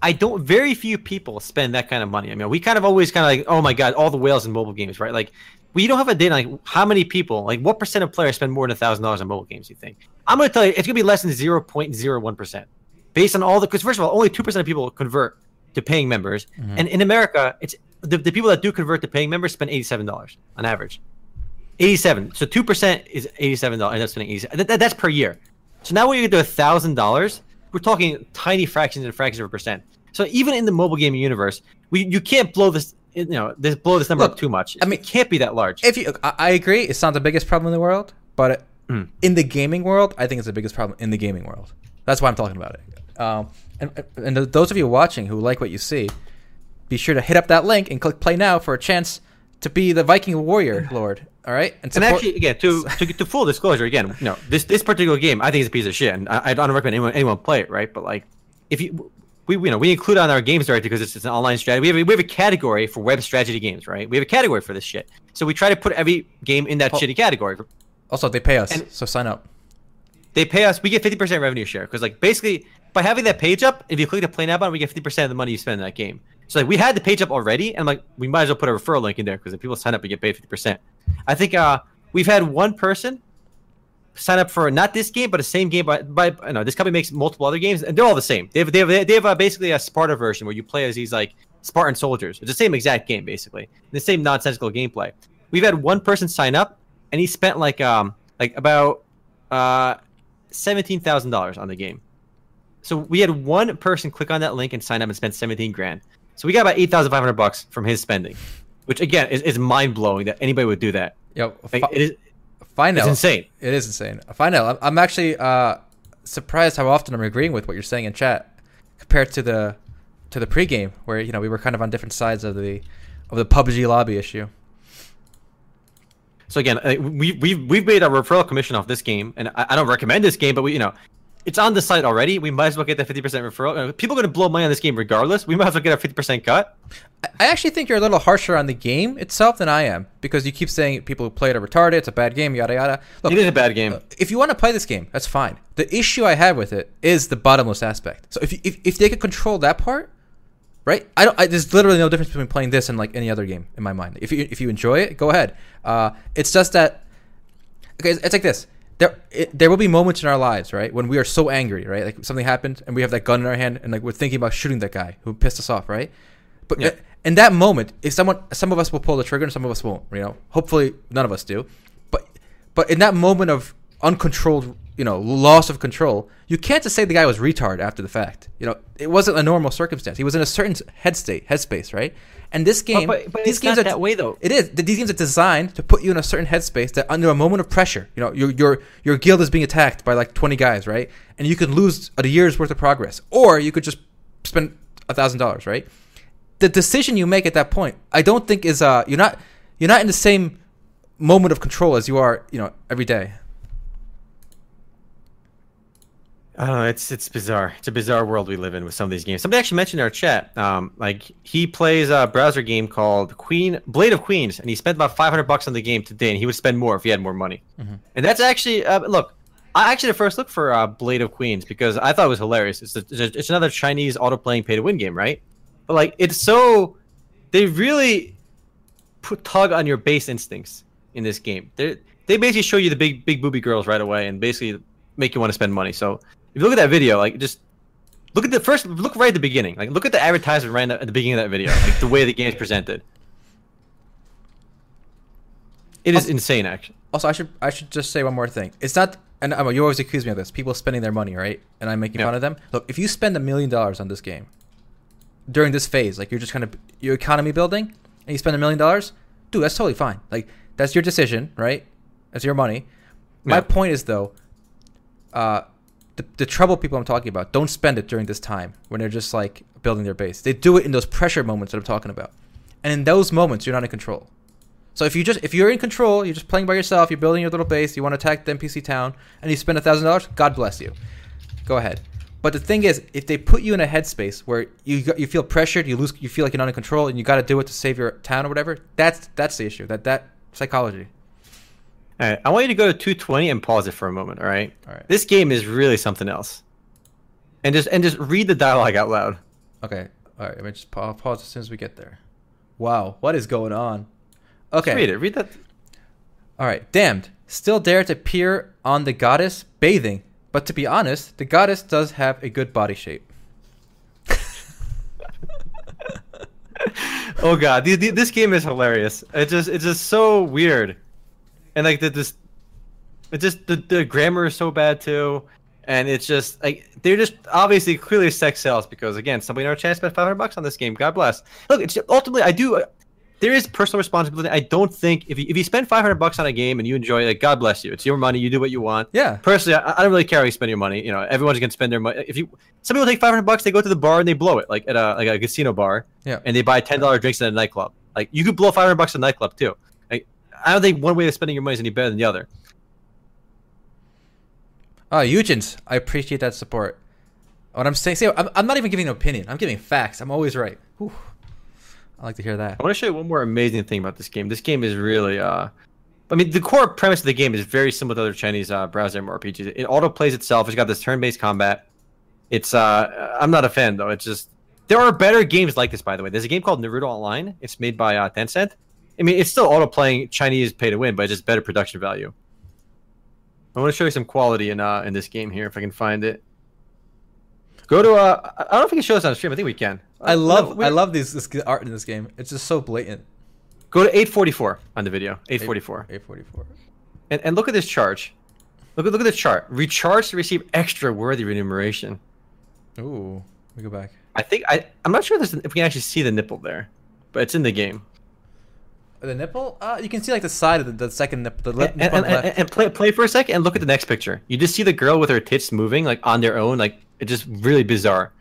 I don't. Very few people spend that kind of money. I mean, we kind of always kind of like, oh my god, all the whales in mobile games, right? Like, we don't have a data like how many people, like what percent of players spend more than a thousand dollars on mobile games? You think? I'm gonna tell you, it's gonna be less than zero point zero one percent, based on all the. Because first of all, only two percent of people convert to paying members, mm-hmm. and in America, it's the, the people that do convert to paying members spend eighty seven dollars on average. 87. So 2% is $87. And that's spending 87. That, that- that's per year. So now when you get to $1,000, we're talking tiny fractions and fractions of a percent. So even in the mobile gaming universe, we you can't blow this you know, this blow this number Look, up too much. I mean, it can't be that large. If you, I, I agree, it's not the biggest problem in the world, but Mm. in the gaming world, I think it's the biggest problem in the gaming world. That's why I'm talking about it. Um, and and those of you watching who like what you see, be sure to hit up that link and click play now for a chance to be the Viking warrior lord. All right, and support- actually, again, to, to to full disclosure, again, know, this this particular game, I think is a piece of shit, and I, I don't recommend anyone anyone play it, right? But like, if you we you know we include it on our games directory because it's, it's an online strategy. We have, a, we have a category for web strategy games, right? We have a category for this shit. So we try to put every game in that Oh. shitty category. also they pay us, and- so sign up. They pay us. We get fifty percent revenue share because like basically by having that page up, if you click the play now button, we get fifty percent of the money you spend in that game. So like we had the page up already, and like we might as well put a referral link in there because if people sign up, we get paid fifty percent. I think uh we've had one person sign up for not this game, but the same game. By, by I know this company makes multiple other games, and they're all the same. They have they have they have uh, basically a Sparta version where you play as these like Spartan soldiers. It's the same exact game basically, the same nonsensical gameplay. We've had one person sign up, and he spent like um like about uh seventeen thousand dollars on the game. So we had one person click on that link and sign up and spend seventeen grand. So we got about eight thousand five hundred bucks from his spending, which again is, is mind blowing that anybody would do that. Yo, Like, fi- it is find it's out. insane. It is insane. Find out. I'm, I'm actually uh, surprised how often I'm agreeing with what you're saying in chat compared to the to the pregame where you know we were kind of on different sides of the of the PUBG lobby issue. So again, we we've we've made a referral commission off this game, and I, I don't recommend this game, but we you know, it's on the site already. We might as well get that fifty percent referral. Uh, People are going to blow money on this game regardless. We might as well get our fifty percent cut. I- actually think you're a little harsher on the game itself than I am because you keep saying people who play it are retarded. It's a bad game. Yada yada. Look, It is a bad game. if you want to play this game, that's fine. The issue I have with it is the bottomless aspect. So if you- if, if they could control that part, right? I don't. I, there's literally no difference between playing this and like any other game in my mind. If you if you enjoy it, go ahead. Uh, it's just that. Okay, it's like this. There, it, there will be moments in our lives, right, when we are so angry, right, like something happened and we have that gun in our hand and like we're thinking about shooting that guy who pissed us off, right? But Yeah. in that moment, if someone, some of us will pull the trigger and some of us won't, you know. Hopefully, none of us do. But, but in that moment of uncontrolled, you know, loss of control, you can't just say the guy was retard after the fact. You know, it wasn't a normal circumstance. He was in a certain head state, headspace, right? And this game, but, but these it's games are that way though. it is. Th- These games are designed to put you in a certain headspace that under a moment of pressure, you know, your your your guild is being attacked by like twenty guys, right? And you could lose a year's worth of progress, or you could just spend a thousand dollars, right? The decision you make at that point, I don't think is uh you're not you're not in the same moment of control as you are, you know, every day. I don't know. It's it's bizarre. It's a bizarre world we live in with some of these games. Somebody actually mentioned in our chat, um, like he plays a browser game called Queen Blade of Queens, and he spent about five hundred bucks on the game today, and he would spend more if he had more money. And that's actually uh, look. I actually the first look for uh, Blade of Queens because I thought it was hilarious. It's, a- it's another Chinese auto playing pay to win game, right? But like it's so they really put tug on your base instincts in this game. They they basically show you the big big booby girls right away, and basically make you want to spend money. So if you look at that video, like just look at the first, look right at the beginning. Like look at the advertisement right at the beginning of that video, like the way the game is presented. It is insane, actually. Also, I should I should just say one more thing. It's not, and um, you always accuse me of this. People spending their money, right? And I'm making Yeah. fun of them. Look, if you spend a million dollars on this game during this phase, like you're just kind of your economy building, and you spend a million dollars, dude, that's totally fine. Like that's your decision, right? That's your money. My point is though, uh, the the trouble people I'm talking about don't spend it during this time when they're just like building their base. They do it in those pressure moments that I'm talking about, and in those moments you're not in control. So if you just if you're in control, you're just playing by yourself, you're building your little base, you want to attack the NPC town, and you spend a thousand dollars, God bless you. Go ahead. But the thing is, if they put you in a headspace where you you feel pressured, you lose, you feel like you're not in control, and you got to do it to save your town or whatever, that's that's the issue. That that psychology. All right, I want you to go to 220 and pause it for a moment. All right. All right. This game is really something else. And just and just read the dialogue out loud. Okay. All right. Let me just pause, pause as soon as we get there. Wow, what is going on? Okay. Read it. Read that. All right, damned. Still dare to peer on the goddess bathing, but to be honest, the goddess does have a good body shape. oh god, this game is hilarious. It just it's just so weird, and like the this, it just the, the grammar is so bad too, and it's just like they're just obviously clearly sex sales because again somebody chance to spend five hundred bucks on this game. God bless. Look, it's ultimately I do. There is personal responsibility. I don't think if you, if you spend five hundred bucks on a game and you enjoy it, like, God bless you. It's your money. You do what you want. Yeah. Personally, I, I don't really care how you spend your money. You know, everyone's gonna spend their money. If you, some people take five hundred bucks, they go to the bar and they blow it, like at a like a casino bar, Yeah. and they buy ten dollar drinks at a nightclub. Like you could blow five hundred bucks at a nightclub too. I don't think one way of spending your money is any better than the other. Oh, Eugens, I appreciate that support. What I'm saying, see, I'm, I'm not even giving an opinion. I'm giving facts. I'm always right. Whew. I like to hear that. I want to show you one more amazing thing about this game. This game is really, uh, I mean, the core premise of the game is very similar to other Chinese uh, browser MMORPGs. It auto plays itself. It's got this turn-based combat. It's, uh, I'm not a fan though. It's just there are better games like this. By the way, there's a game called Naruto Online. It's made by uh, Tencent. I mean, it's still auto playing Chinese pay to win, but it's just better production value. I want to show you some quality in uh in this game here if I can find it. Go to uh, I don't know if we can show this on stream. I think we can. I Uh, love, no, I love these this art in this game. It's just so blatant. Go to 844 on the video. 844. 844. And, and look at this charge. Look at look at this chart. Recharge to receive extra worthy remuneration. Ooh, we go back. I think I I'm not sure if, if we can actually see the nipple there, but it's in the game. The nipple? Uh, you can see like the side of the, the second nipple. The And, and, and, and play play for a second and look at the next picture. You just see the girl with her tits moving like on their own, like it's just really bizarre.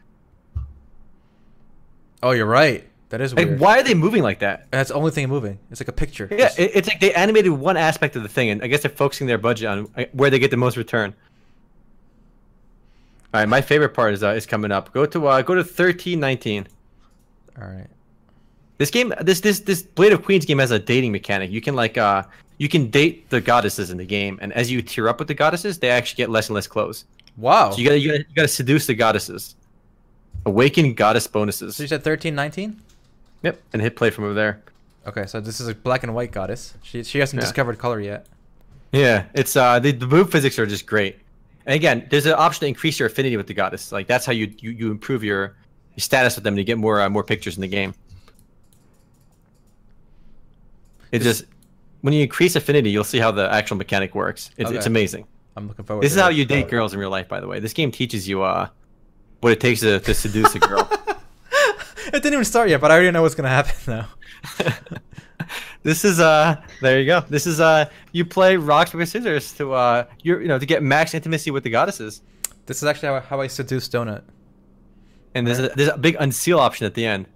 oh, you're right. That is Like weird. why are they moving like that? That's the only thing moving. It's like a picture. Yeah, Just- it, it's like they animated one aspect of the thing, and I guess they're focusing their budget on uh, where they get the most return. All right, my favorite part is uh, is coming up. Go to uh, go to thirteen nineteen. All right. This game, this this this Blade of Queens game has a dating mechanic. You can like uh you can date the goddesses in the game, and as you tear up with the goddesses, they actually get less and less clothes. Wow. So you gotta you gotta, you gotta seduce the goddesses. Awaken goddess bonuses. so you said 13, 19? Yep, and hit play from over there. Okay, so this is a black and white goddess. She she hasn't Yeah. discovered color yet. Yeah, it's uh the, the move physics are just great. And again, there's an option to increase your affinity with the goddess. Like that's how you you, you improve your, your status with them to get more uh, more pictures in the game. It just when you increase affinity, you'll see how the actual mechanic works. It's, it's amazing. I'm looking forward. This is how it. you date girls in real life, by the way. This game teaches you uh what it takes to, to seduce a girl. it didn't even start yet, but I already know what's gonna happen now. this is uh there you go. This is uh you play rock paper scissors to uh you you know to get max intimacy with the goddesses. This is actually how, how I seduce Donut. And there's a, there's a big unseal option at the end,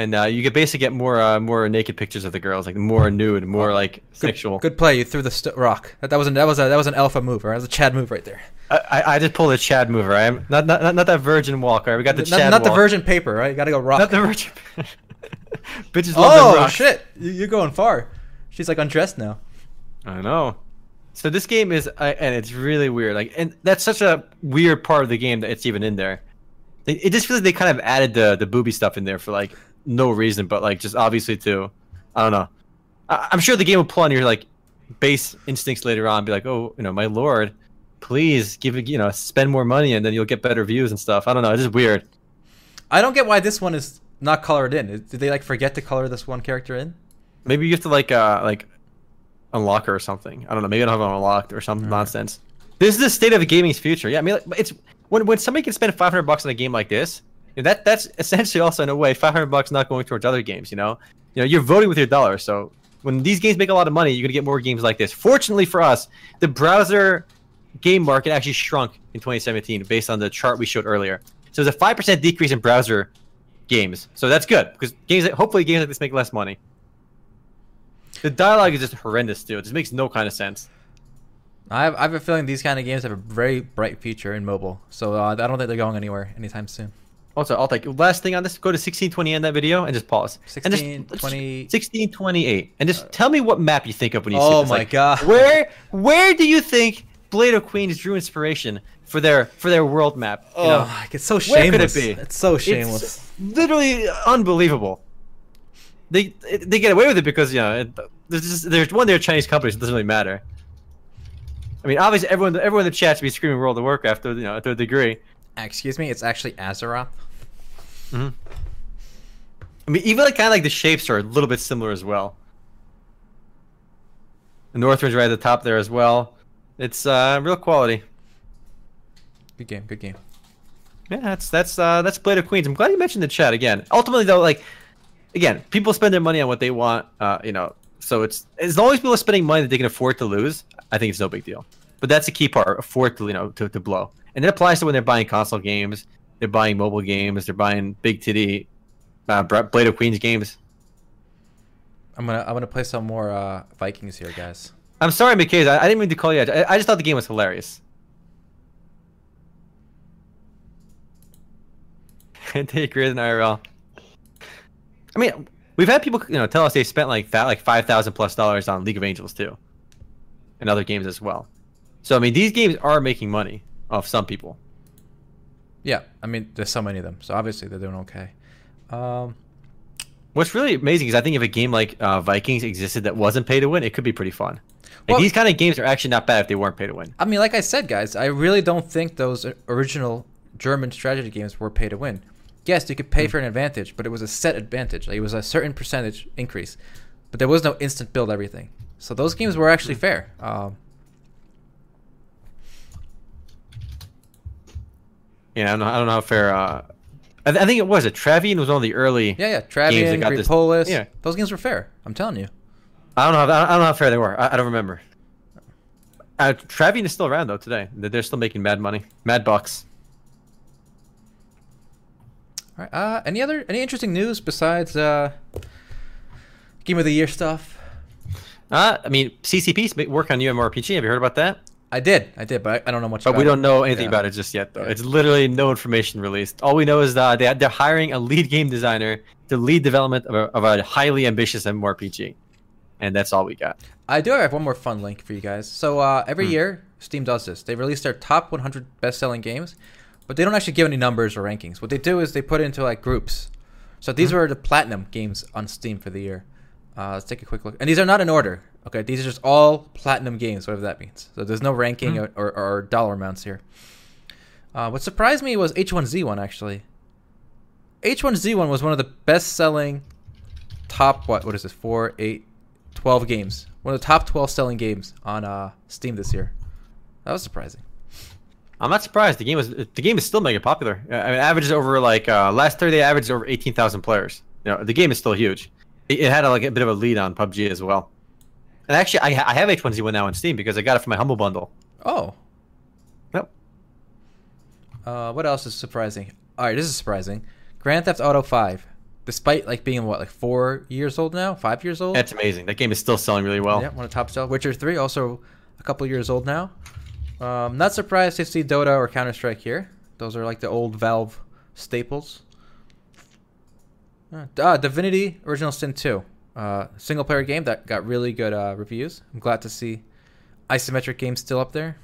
and uh, you could basically get more uh, more naked pictures of the girls, like more nude, more like Good, sexual. Good play. You threw the st- rock. That, that was an, that was a, that was an alpha move. Right? That was a Chad move right there. I, I I just pulled a Chad move, right? Not not not, not that virgin walk, right? We got the Not, Chad not the virgin paper, right? You gotta go rock. Not the virgin. Bitches love oh shit! You, you're going far. She's like undressed now. I know. So this game is, uh, and it's really weird. Like, and that's such a weird part of the game that it's even in there. It, it just feels like they kind of added the the booby stuff in there for like no reason, but like just obviously to, I don't know. I, I'm sure the game will pull on your like base instincts later on, be like, oh, you know, my lord, please give it, you know, spend more money and then you'll get better views and stuff. I don't know. It's just weird. I don't get why this one is not colored in. Did they like forget to color this one character in? Maybe you have to like uh like unlock her or something. I don't know. Maybe I don't have it unlocked or some nonsense. This is the state of the gaming's future. Yeah, I mean, like, it's when when somebody can spend 500 bucks on a game like this, that that's essentially also in a way 500 bucks not going towards other games. You know, you know, you're voting with your dollar. So when these games make a lot of money, you're gonna get more games like this. Fortunately for us, the browser game market actually shrunk in 2017 based on the chart we showed earlier. So there's a five percent decrease in browser games. So that's good because games, hopefully, games like this make less money. The dialogue is just horrendous, too. It just makes no kind of sense. I have, I have a feeling these kind of games have a very bright future in mobile. So uh, I don't think they're going anywhere anytime soon. Also, I'll take last thing on this. Go to 1620 in that video and just pause. 16, and just, 20... 1628, and just uh, tell me what map you think of when you see this. oh my like, god! Where where do you think Blade of Queens drew inspiration for their for their world map? You oh, know? it's so shameless. Where could it be? It's so shameless. It's literally unbelievable. They they get away with it because you know it, there's just, there's one they're Chinese companies. It doesn't really matter. I mean, obviously everyone everyone in the chat should be screaming World of Warcraft to you know to a degree. Excuse me, it's actually Azeroth. Mm-hmm. I mean, even like kind of like the shapes are a little bit similar as well. The Northrend's right at the top there as well. It's uh, real quality. Good game. Good game. Yeah, that's that's uh, that's Blade of Queens. I'm glad you mentioned the chat again. Ultimately, though, like again, people spend their money on what they want. Uh, you know, so it's as long as people are spending money that they can afford to lose, I think it's no big deal. But that's the key part: afford to you know to, to blow, and it applies to when they're buying console games, they're buying mobile games, they're buying big titty uh, Blade of Queens games. I'm gonna I'm gonna play some more uh, Vikings here, guys. I'm sorry, McKay. I, I didn't mean to call you. I, I just thought the game was hilarious. Take greater than IRL. I mean, we've had people, you know, tell us they spent like that, like five thousand plus dollars on League of Angels too, and other games as well. So I mean, these games are making money off some people. Yeah, I mean, there's so many of them, so obviously they're doing okay. Um, What's really amazing is I think if a game like uh, Vikings existed that wasn't pay to win, it could be pretty fun. Like, these kind of games are actually not bad if they weren't pay to win. I mean, like I said, guys, I really don't think those original German strategy games were pay to win. Yes, you could pay for an advantage, but it was a set advantage. Like, it was a certain percentage increase, but there was no instant build everything. So those games were actually fair. Um, Yeah, I don't know, I don't know how fair. Uh, I, th- I think it was. It Travian was one of the early. yeah, yeah, Travian, got this- yeah. those games were fair. I'm telling you. I don't know. How, I don't know how fair they were. I, I don't remember. Uh, Travian is still around though today. They're they're still making mad money, mad bucks. All right. Uh, any other any interesting news besides uh, game of the year stuff? Uh, I mean, CCP's work on UMRPG. Have you heard about that? I did, I did, but I, I don't know much. About it. But we don't know anything Yeah. about it just yet, though. Yeah. It's literally no information released. All we know is that they, they're hiring a lead game designer to lead development of a, of a highly ambitious MMORPG, and that's all we got. I do have one more fun link for you guys. So uh, every Hmm. year, Steam does this. They release their top 100 best-selling games, but they don't actually give any numbers or rankings. What they do is they put it into like groups. So these Hmm. were the platinum games on Steam for the year. Uh, let's take a quick look. And these are not in order. Okay, these are just all platinum games, whatever that means. So there's no ranking Hmm. or, or, or dollar amounts here. Uh, what surprised me was H1Z1 actually. H1Z1 was one of the best-selling top what what is this? 4 8 12 games. One of the top 12 selling games on uh, Steam this year. That was surprising. I'm not surprised. The game was the game is still mega popular. I mean, averages over like uh, last Thursday it averaged over 18,000 players. You know, the game is still huge. It, it had a, like a bit of a lead on PUBG as well. And actually, I, I have H1Z1 now on Steam because I got it for my Humble Bundle. Oh. Yep. Uh, what else is surprising? All right, this is surprising. Grand Theft Auto 5, despite like being what like four years old now, five years old. That's amazing. That game is still selling really well. Yeah, one of the top sell. Witcher 3, also a couple years old now. Um, not surprised to see Dota or Counter Strike here. Those are like the old Valve staples. Uh, Divinity Original Sin 2, uh, single player game that got really good uh, reviews. I'm glad to see isometric games still up there.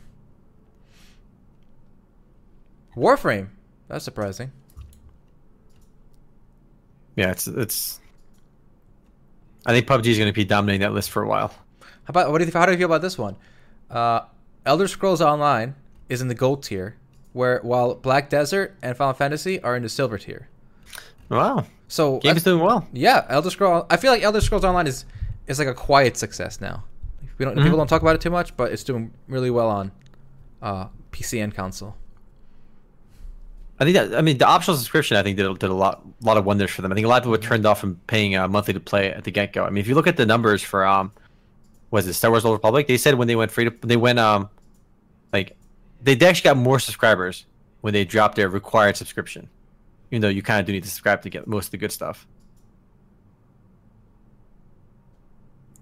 Warframe, that's surprising. Yeah, it's it's. I think PUBG is going to be dominating that list for a while. How about what do you how do you feel about this one? Uh, Elder Scrolls Online is in the gold tier, where while Black Desert and Final Fantasy are in the silver tier. Wow, So game's doing well. yeah, Elder Scroll. I feel like Elder Scrolls Online is is like a quiet success now. We don't Mhm. people don't talk about it too much, but it's doing really well on uh, PC and console. I think that I mean the optional subscription I think did, did a lot lot of wonders for them. I think a lot of people were turned off from paying uh, monthly to play at the get go. I mean if you look at the numbers for um was it Star Wars Old Republic, they said when they went free to they went um like they actually got more subscribers when they dropped their required subscription. Even though you kind of do need to subscribe to get most of the good stuff.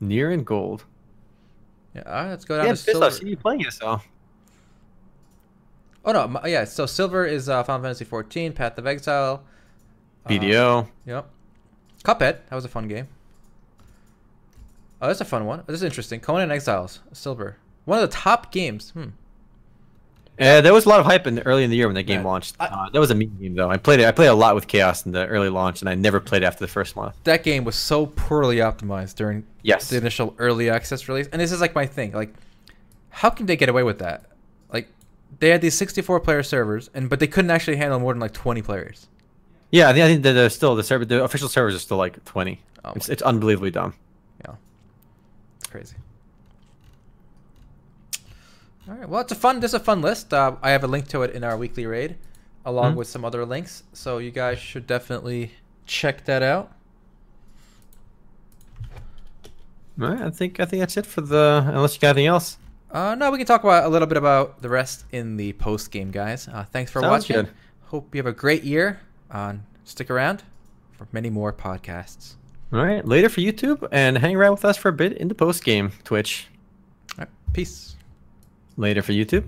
Near and gold. Yeah, all right, let's go down Yeah, to silver. See you playing it, so Oh no, yeah. So silver is uh, Final Fantasy 14, Path of Exile. uh, BDO. Yep. Cuphead. That was a fun game. Oh, that's a fun one. This is interesting. Conan Exiles, silver. One of the top games. Hmm. Yeah, there was a lot of hype in the, early in the year when that game Yeah. launched. I- uh, that was a mean game though. I played it. I played a lot with Chaos in the early launch, and I never played after the first month. That game was so poorly optimized during Yes. the initial early access release, and this is like my thing. Like, how can they get away with that? Like, they had these 64 player servers, and but they couldn't actually handle more than like 20 players. Yeah, I think, I think that the still the server, the official servers are still like twenty. Oh it's it's unbelievably dumb. Yeah, it's crazy. All right. Well, it's a fun. This is a fun list. Uh, I have a link to it in our weekly raid, along Mhm. with some other links. So you guys should definitely check that out. All right, I think I think that's it for the. Unless you got anything else. Uh, no, we can talk about a little bit about the rest in the post game, guys. Uh, thanks for Sounds watching. good. Hope you have a great year. Uh, stick around for many more podcasts. All right, later for YouTube, and hang around with us for a bit in the post game Twitch. All right, peace. Later for YouTube.